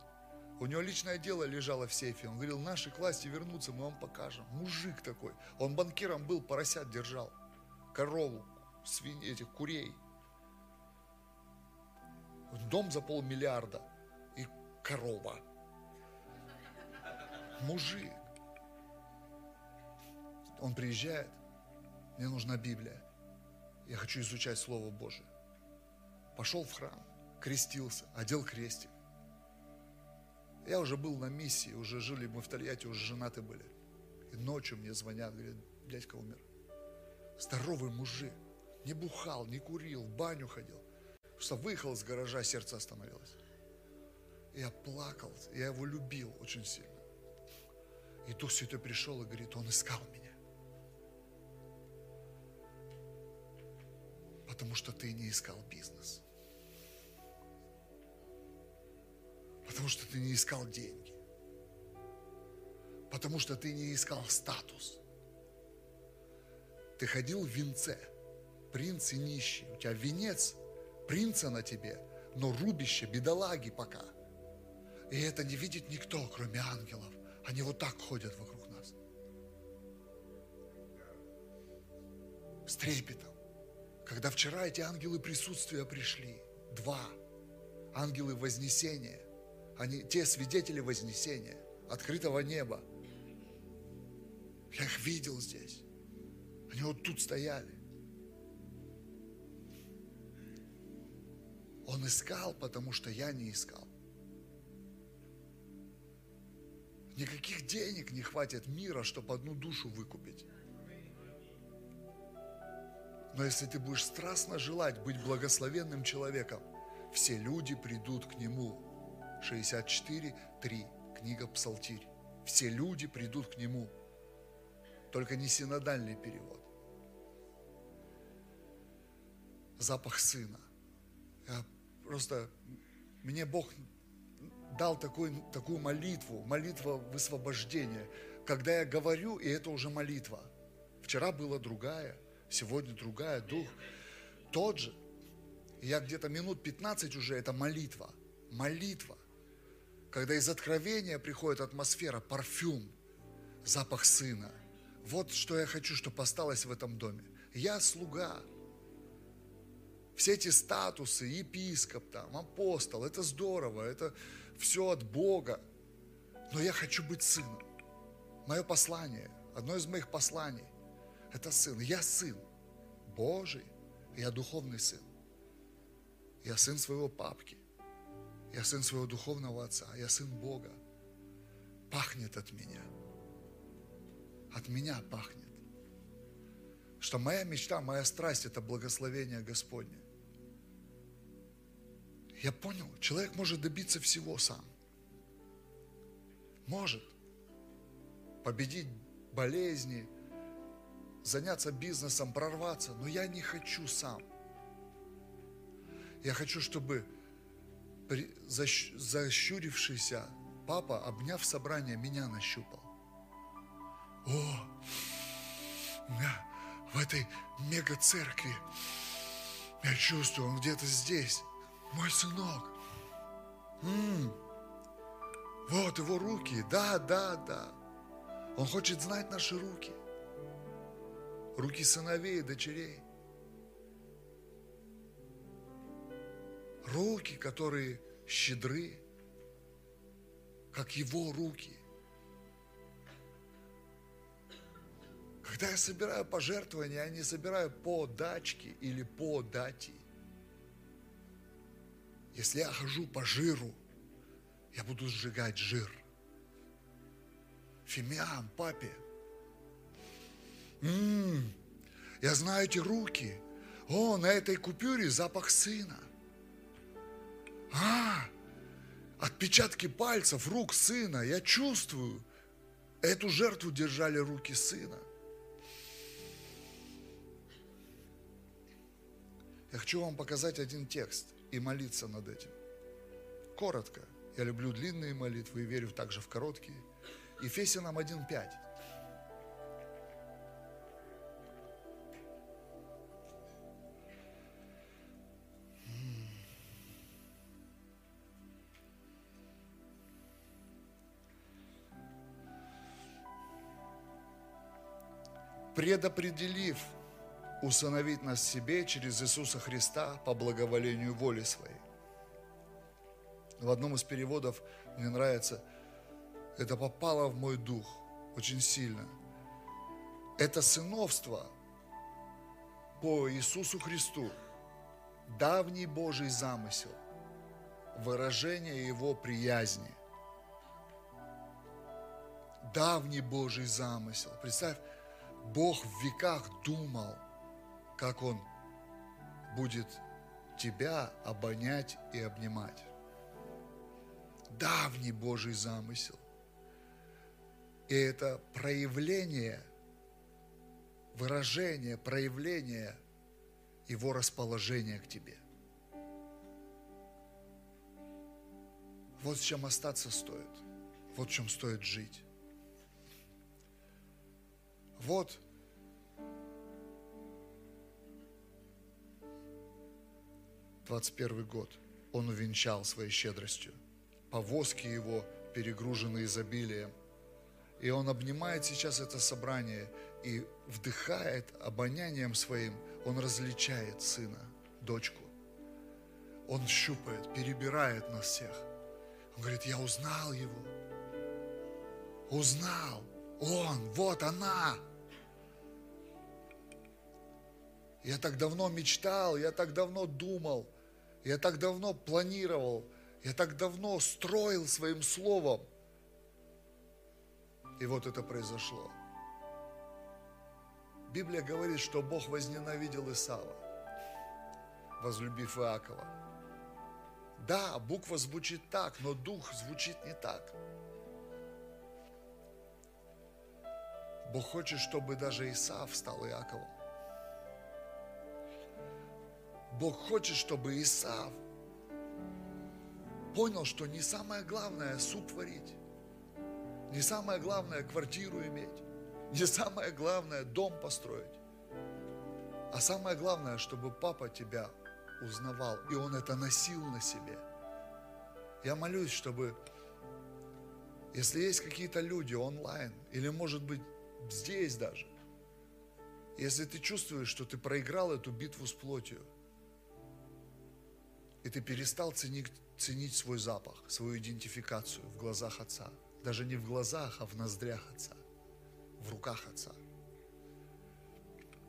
У него личное дело лежало в сейфе. Он говорил, наши к власти вернутся, мы вам покажем. Мужик такой. Он банкиром был, поросят держал. Корову, свинь, этих курей. Дом за полмиллиарда. И корова. Мужик. Он приезжает. Мне нужна Библия. Я хочу изучать Слово Божие. Пошел в храм, крестился, одел крестик. Я уже был на миссии, уже жили мы в Тольятти, уже женаты были. И ночью мне звонят, говорят, дядька умер. Здоровый мужик, не бухал, не курил, в баню ходил. Что выехал из гаража, сердце остановилось. Я плакал, я его любил очень сильно. И Дух Святой пришел и говорит, он искал меня. Потому что ты не искал бизнес. Потому что ты не искал деньги. Потому что ты не искал статус. Ты ходил в венце, принц и нищий. У тебя венец принца на тебе, но рубище бедолаги пока. И это не видит никто, кроме ангелов. Они вот так ходят вокруг нас. С трепетом. Когда вчера эти ангелы присутствия пришли, два, ангелы Вознесения, они те свидетели Вознесения, открытого неба. Я их видел здесь. Они вот тут стояли. Он искал, потому что я не искал. Никаких денег не хватит мира, чтобы одну душу выкупить. Но если ты будешь страстно желать быть благословенным человеком, все люди придут к Нему. 64, 3, книга Псалтирь. Все люди придут к Нему. Только не синодальный перевод. Запах Сына. Я просто, мне Бог дал такой, такую молитву, молитва высвобождения, когда я говорю, и это уже молитва. Вчера была другая – сегодня другая, дух тот же. я где-то минут 15 уже, это молитва, молитва. Когда из откровения приходит атмосфера, парфюм, запах сына. Вот что я хочу, чтобы осталось в этом доме. Я слуга. Все эти статусы, епископ, там, апостол, это здорово, это все от Бога. Но я хочу быть сыном. Мое послание, одно из моих посланий – Это сын. Я сын Божий. Я духовный сын. Я сын своего папки. Я сын своего духовного отца. Я сын Бога. Пахнет от меня. От меня пахнет. Что моя мечта, моя страсть – это благословение Господне. Я понял, человек может добиться всего сам. Может. Победить болезни, заняться бизнесом, прорваться. Но я не хочу сам. Я хочу, чтобы защурившийся папа, обняв собрание, меня нащупал. О, в этой мега-церкви я чувствую, он где-то здесь. Мой сынок. М-м. Вот его руки. Да, да, да. Он хочет знать наши руки. Руки сыновей и дочерей. Руки, которые щедры, как его руки. Когда я собираю пожертвования, я не собираю по дачке или по дате. Если я хожу по жиру, я буду сжигать жир. Фимиам, папе. М-м, я знаю эти руки. О, на этой купюре запах сына. А, отпечатки пальцев рук сына. Я чувствую. Эту жертву держали руки сына. Я хочу вам показать один текст и молиться над этим. Коротко. Я люблю длинные молитвы и верю также в короткие. Ефесянам 1.5. предопределив усыновить нас себе через Иисуса Христа по благоволению воли своей. В одном из переводов мне нравится, это попало в мой дух очень сильно. Это сыновство по Иисусу Христу, давний Божий замысел, выражение Его приязни. Давний Божий замысел. Представь, Бог в веках думал – как Он будет тебя обонять и обнимать. Давний Божий замысел. И это проявление, выражение, проявление Его расположения к тебе. Вот с чем остаться стоит. Вот в чем стоит жить. Вот 21 год он увенчал своей щедростью. Повозки его перегружены изобилием. И он обнимает сейчас это собрание и вдыхает обонянием своим, он различает сына, дочку. Он щупает, перебирает нас всех. Он говорит, я узнал его. Узнал. Он, вот она. Я так давно мечтал, я так давно думал – я так давно планировал, я так давно строил своим словом. И вот это произошло. Библия говорит, что Бог возненавидел Исава, возлюбив Иакова. Да, буква звучит так, но дух звучит не так. Бог хочет, чтобы даже Исав стал Иаковом. Бог хочет, чтобы Исав понял, что не самое главное суп варить, не самое главное квартиру иметь, не самое главное дом построить, а самое главное, чтобы папа тебя узнавал, и он это носил на себе. Я молюсь, чтобы, если есть какие-то люди онлайн, или может быть здесь даже, если ты чувствуешь, что ты проиграл эту битву с плотью – и ты перестал ценить, ценить свой запах, свою идентификацию в глазах Отца. Даже не в глазах, а в ноздрях Отца, в руках Отца.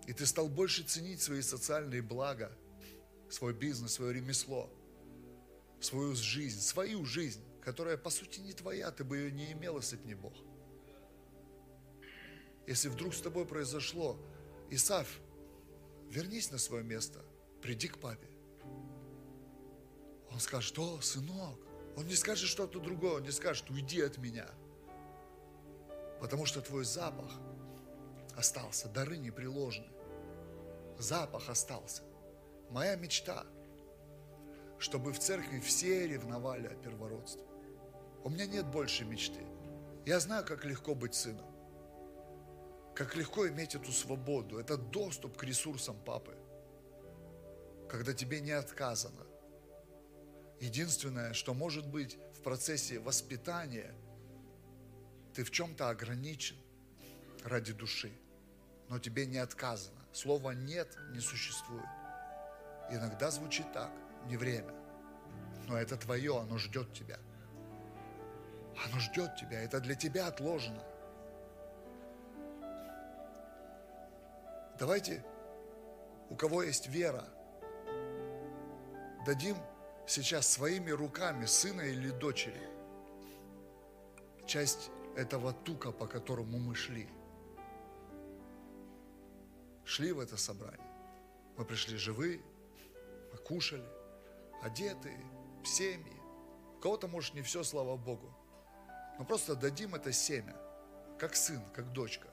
И ты стал больше ценить свои социальные блага, свой бизнес, свое ремесло, свою жизнь, свою жизнь, которая по сути не твоя, ты бы ее не имел, если бы не Бог. Если вдруг с тобой произошло, Исаф, вернись на свое место, приди к папе. Он скажет, что, сынок? Он не скажет что-то другое, он не скажет, уйди от меня. Потому что твой запах остался, дары не приложены. Запах остался. Моя мечта, чтобы в церкви все ревновали о первородстве. У меня нет больше мечты. Я знаю, как легко быть сыном. Как легко иметь эту свободу, это доступ к ресурсам папы, когда тебе не отказано. Единственное, что может быть в процессе воспитания, ты в чем-то ограничен ради души, но тебе не отказано. Слова «нет» не существует. Иногда звучит так, не время, но это твое, оно ждет тебя. Оно ждет тебя, это для тебя отложено. Давайте, у кого есть вера, дадим сейчас своими руками сына или дочери часть этого тука, по которому мы шли. Шли в это собрание. Мы пришли живые, мы кушали, одетые, семьи. У кого-то, может, не все, слава Богу. Но просто дадим это семя, как сын, как дочка,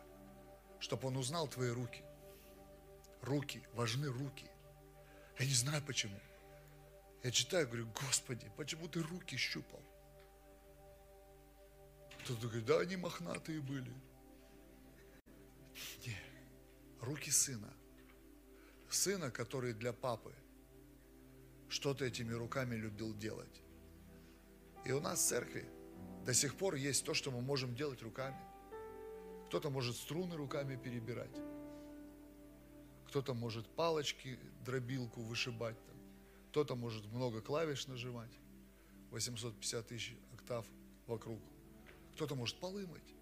чтобы он узнал твои руки. Руки, важны руки. Я не знаю почему. Я читаю, говорю, Господи, почему ты руки щупал? Кто-то говорит, да они мохнатые были. Не, руки сына. Сына, который для папы что-то этими руками любил делать. И у нас в церкви до сих пор есть то, что мы можем делать руками. Кто-то может струны руками перебирать. Кто-то может палочки, дробилку вышибать там. Кто-то может много клавиш нажимать. 850 тысяч октав вокруг. Кто-то может полы мыть.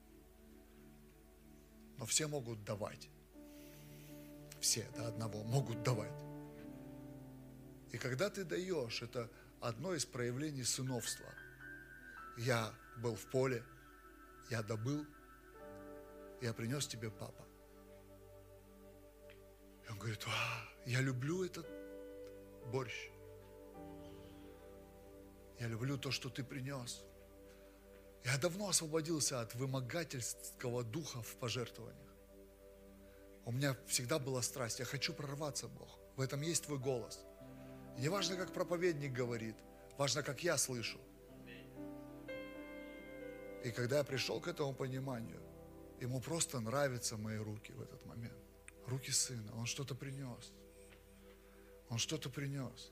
Но все могут давать. Все до одного могут давать. И когда ты даешь, это одно из проявлений сыновства. Я был в поле, я добыл, я принес тебе папа. И он говорит, а, я люблю этот борщ. Я люблю то, что ты принес. Я давно освободился от вымогательского духа в пожертвованиях. У меня всегда была страсть. Я хочу прорваться, Бог. В этом есть твой голос. Не важно, как проповедник говорит, важно, как я слышу. И когда я пришел к этому пониманию, ему просто нравятся мои руки в этот момент. Руки сына. Он что-то принес. Он что-то принес.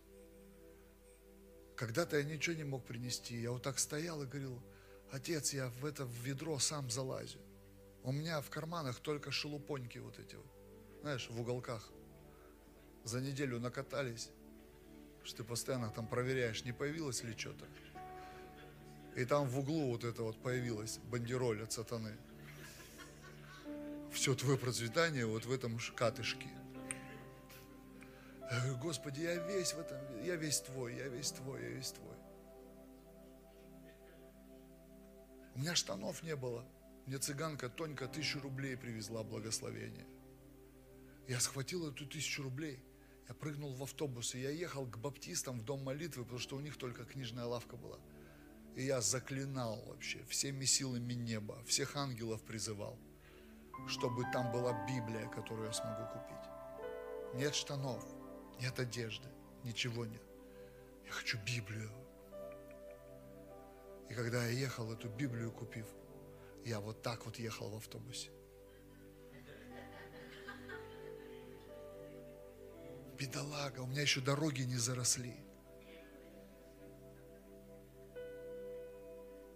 Когда-то я ничего не мог принести. Я вот так стоял и говорил, отец, я в это ведро сам залазю. У меня в карманах только шелупоньки вот эти вот. Знаешь, в уголках. За неделю накатались. Что ты постоянно там проверяешь, не появилось ли что-то. И там в углу вот это вот появилась бандероль от сатаны. Все твое процветание вот в этом катышке. Господи, я весь в этом, я весь Твой, я весь Твой, я весь Твой. У меня штанов не было. Мне цыганка Тонька тысячу рублей привезла благословение. Я схватил эту тысячу рублей, я прыгнул в автобус, и я ехал к баптистам в дом молитвы, потому что у них только книжная лавка была. И я заклинал вообще всеми силами неба, всех ангелов призывал, чтобы там была Библия, которую я смогу купить. Нет штанов, нет одежды, ничего нет. Я хочу Библию. И когда я ехал эту Библию купив, я вот так вот ехал в автобусе. Бедолага, у меня еще дороги не заросли.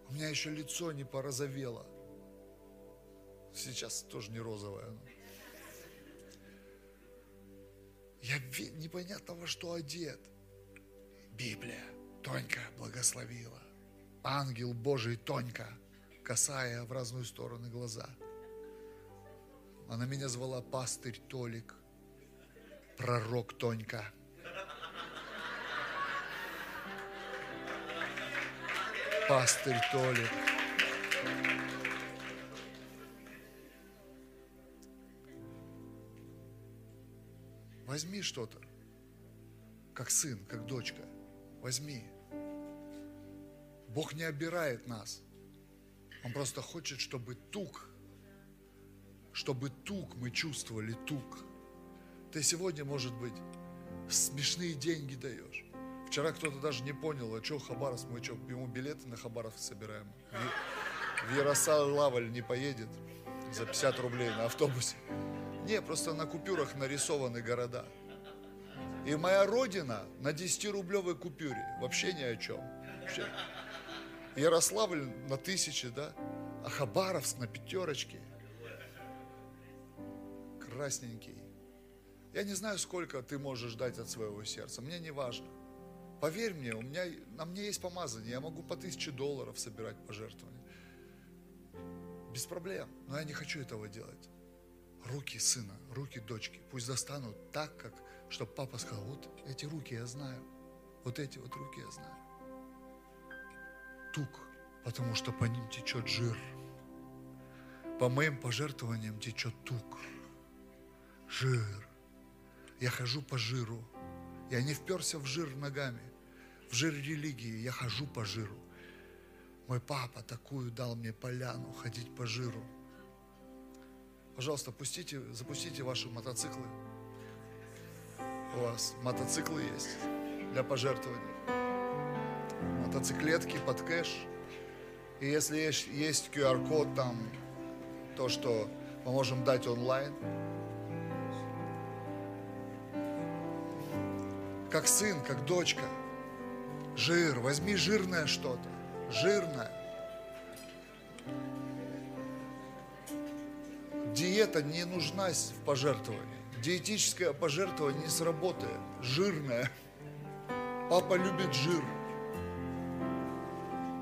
У меня еще лицо не порозовело. Сейчас тоже не розовое. Я непонятно во что одет. Библия, Тонька благословила. Ангел Божий, Тонька, касая в разные стороны глаза. Она меня звала пастырь Толик. пророк Тонька. Пастырь Толик. Возьми что-то, как сын, как дочка. Возьми. Бог не обирает нас. Он просто хочет, чтобы тук, чтобы тук мы чувствовали тук. Ты сегодня, может быть, смешные деньги даешь. Вчера кто-то даже не понял, а что Хабаровск, мы что, ему билеты на Хабаровск собираем. В Ярославль не поедет за 50 рублей на автобусе. Не, просто на купюрах нарисованы города. И моя родина на 10-рублевой купюре. Вообще ни о чем. Вообще. Ярославль на тысячи, да? А Хабаровск на пятерочке. Красненький. Я не знаю, сколько ты можешь дать от своего сердца. Мне не важно. Поверь мне, у меня, на мне есть помазание. Я могу по тысяче долларов собирать пожертвования. Без проблем. Но я не хочу этого делать руки сына, руки дочки, пусть достанут так, как, чтобы папа сказал, вот эти руки я знаю, вот эти вот руки я знаю. Тук, потому что по ним течет жир. По моим пожертвованиям течет тук. Жир. Я хожу по жиру. Я не вперся в жир ногами, в жир религии. Я хожу по жиру. Мой папа такую дал мне поляну ходить по жиру. Пожалуйста, пустите, запустите ваши мотоциклы. У вас мотоциклы есть для пожертвований. Мотоциклетки под кэш. И если есть, есть QR-код там, то, что мы можем дать онлайн. Как сын, как дочка. Жир, возьми жирное что-то. Жирное. Диета не нужна в пожертвовании. Диетическое пожертвование не сработает. Жирное. Папа любит жир.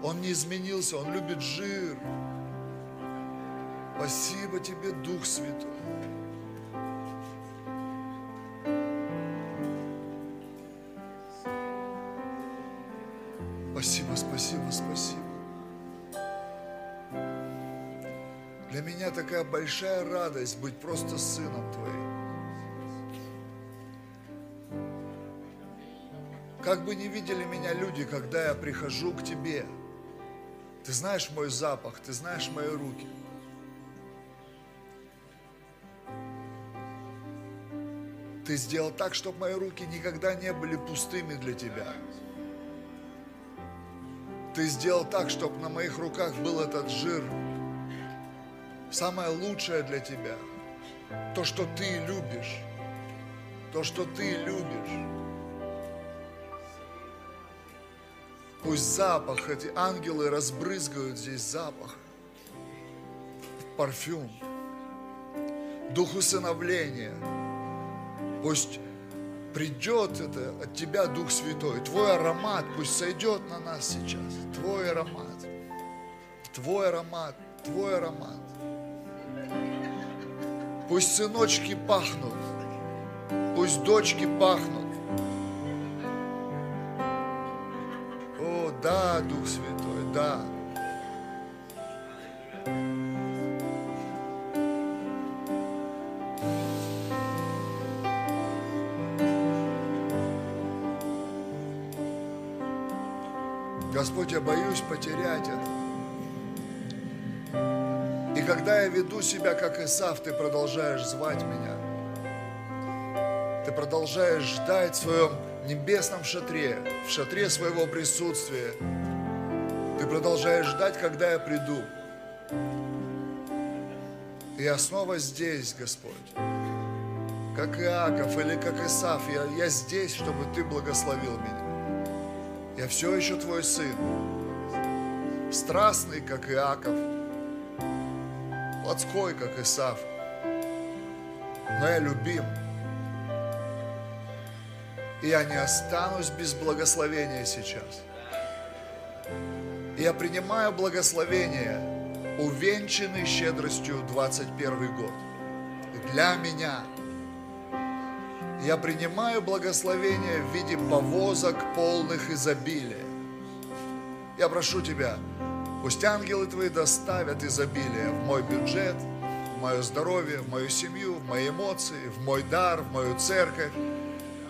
Он не изменился, он любит жир. Спасибо тебе, Дух Святой. Большая радость быть просто сыном Твоим. Как бы не видели меня люди, когда я прихожу к Тебе, Ты знаешь мой запах, Ты знаешь мои руки. Ты сделал так, чтобы мои руки никогда не были пустыми для Тебя. Ты сделал так, чтобы на моих руках был этот жир, самое лучшее для тебя, то, что ты любишь, то, что ты любишь. Пусть запах, эти ангелы разбрызгают здесь запах, парфюм, дух усыновления. Пусть придет это от Тебя, Дух Святой, Твой аромат пусть сойдет на нас сейчас, Твой аромат, Твой аромат, Твой аромат. Пусть сыночки пахнут, пусть дочки пахнут. О, да, Дух Святой, да. Господь, я боюсь потерять это когда я веду себя как Исав, ты продолжаешь звать меня. Ты продолжаешь ждать в своем небесном шатре, в шатре своего присутствия. Ты продолжаешь ждать, когда я приду. Я снова здесь, Господь. Как Иаков или как Исав, я, я здесь, чтобы Ты благословил меня. Я все еще Твой сын. Страстный, как Иаков – плотской, как Исав. Но я любим. И я не останусь без благословения сейчас. я принимаю благословение, увенчанный щедростью 21 год. И для меня Я принимаю благословение в виде повозок полных изобилия. Я прошу Тебя, пусть ангелы Твои доставят изобилие в мой бюджет, в мое здоровье, в мою семью, в мои эмоции, в мой дар, в мою церковь,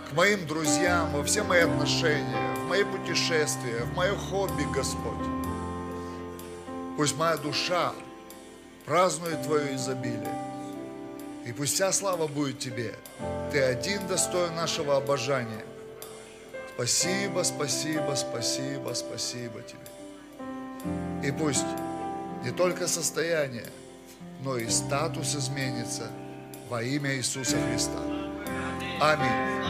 к моим друзьям, во все мои отношения, в мои путешествия, в мое хобби, Господь. Пусть моя душа празднует Твое изобилие. И пусть вся слава будет Тебе. Ты один достоин нашего обожания. Спасибо, спасибо, спасибо, спасибо Тебе. И пусть не только состояние, но и статус изменится во имя Иисуса Христа. Аминь.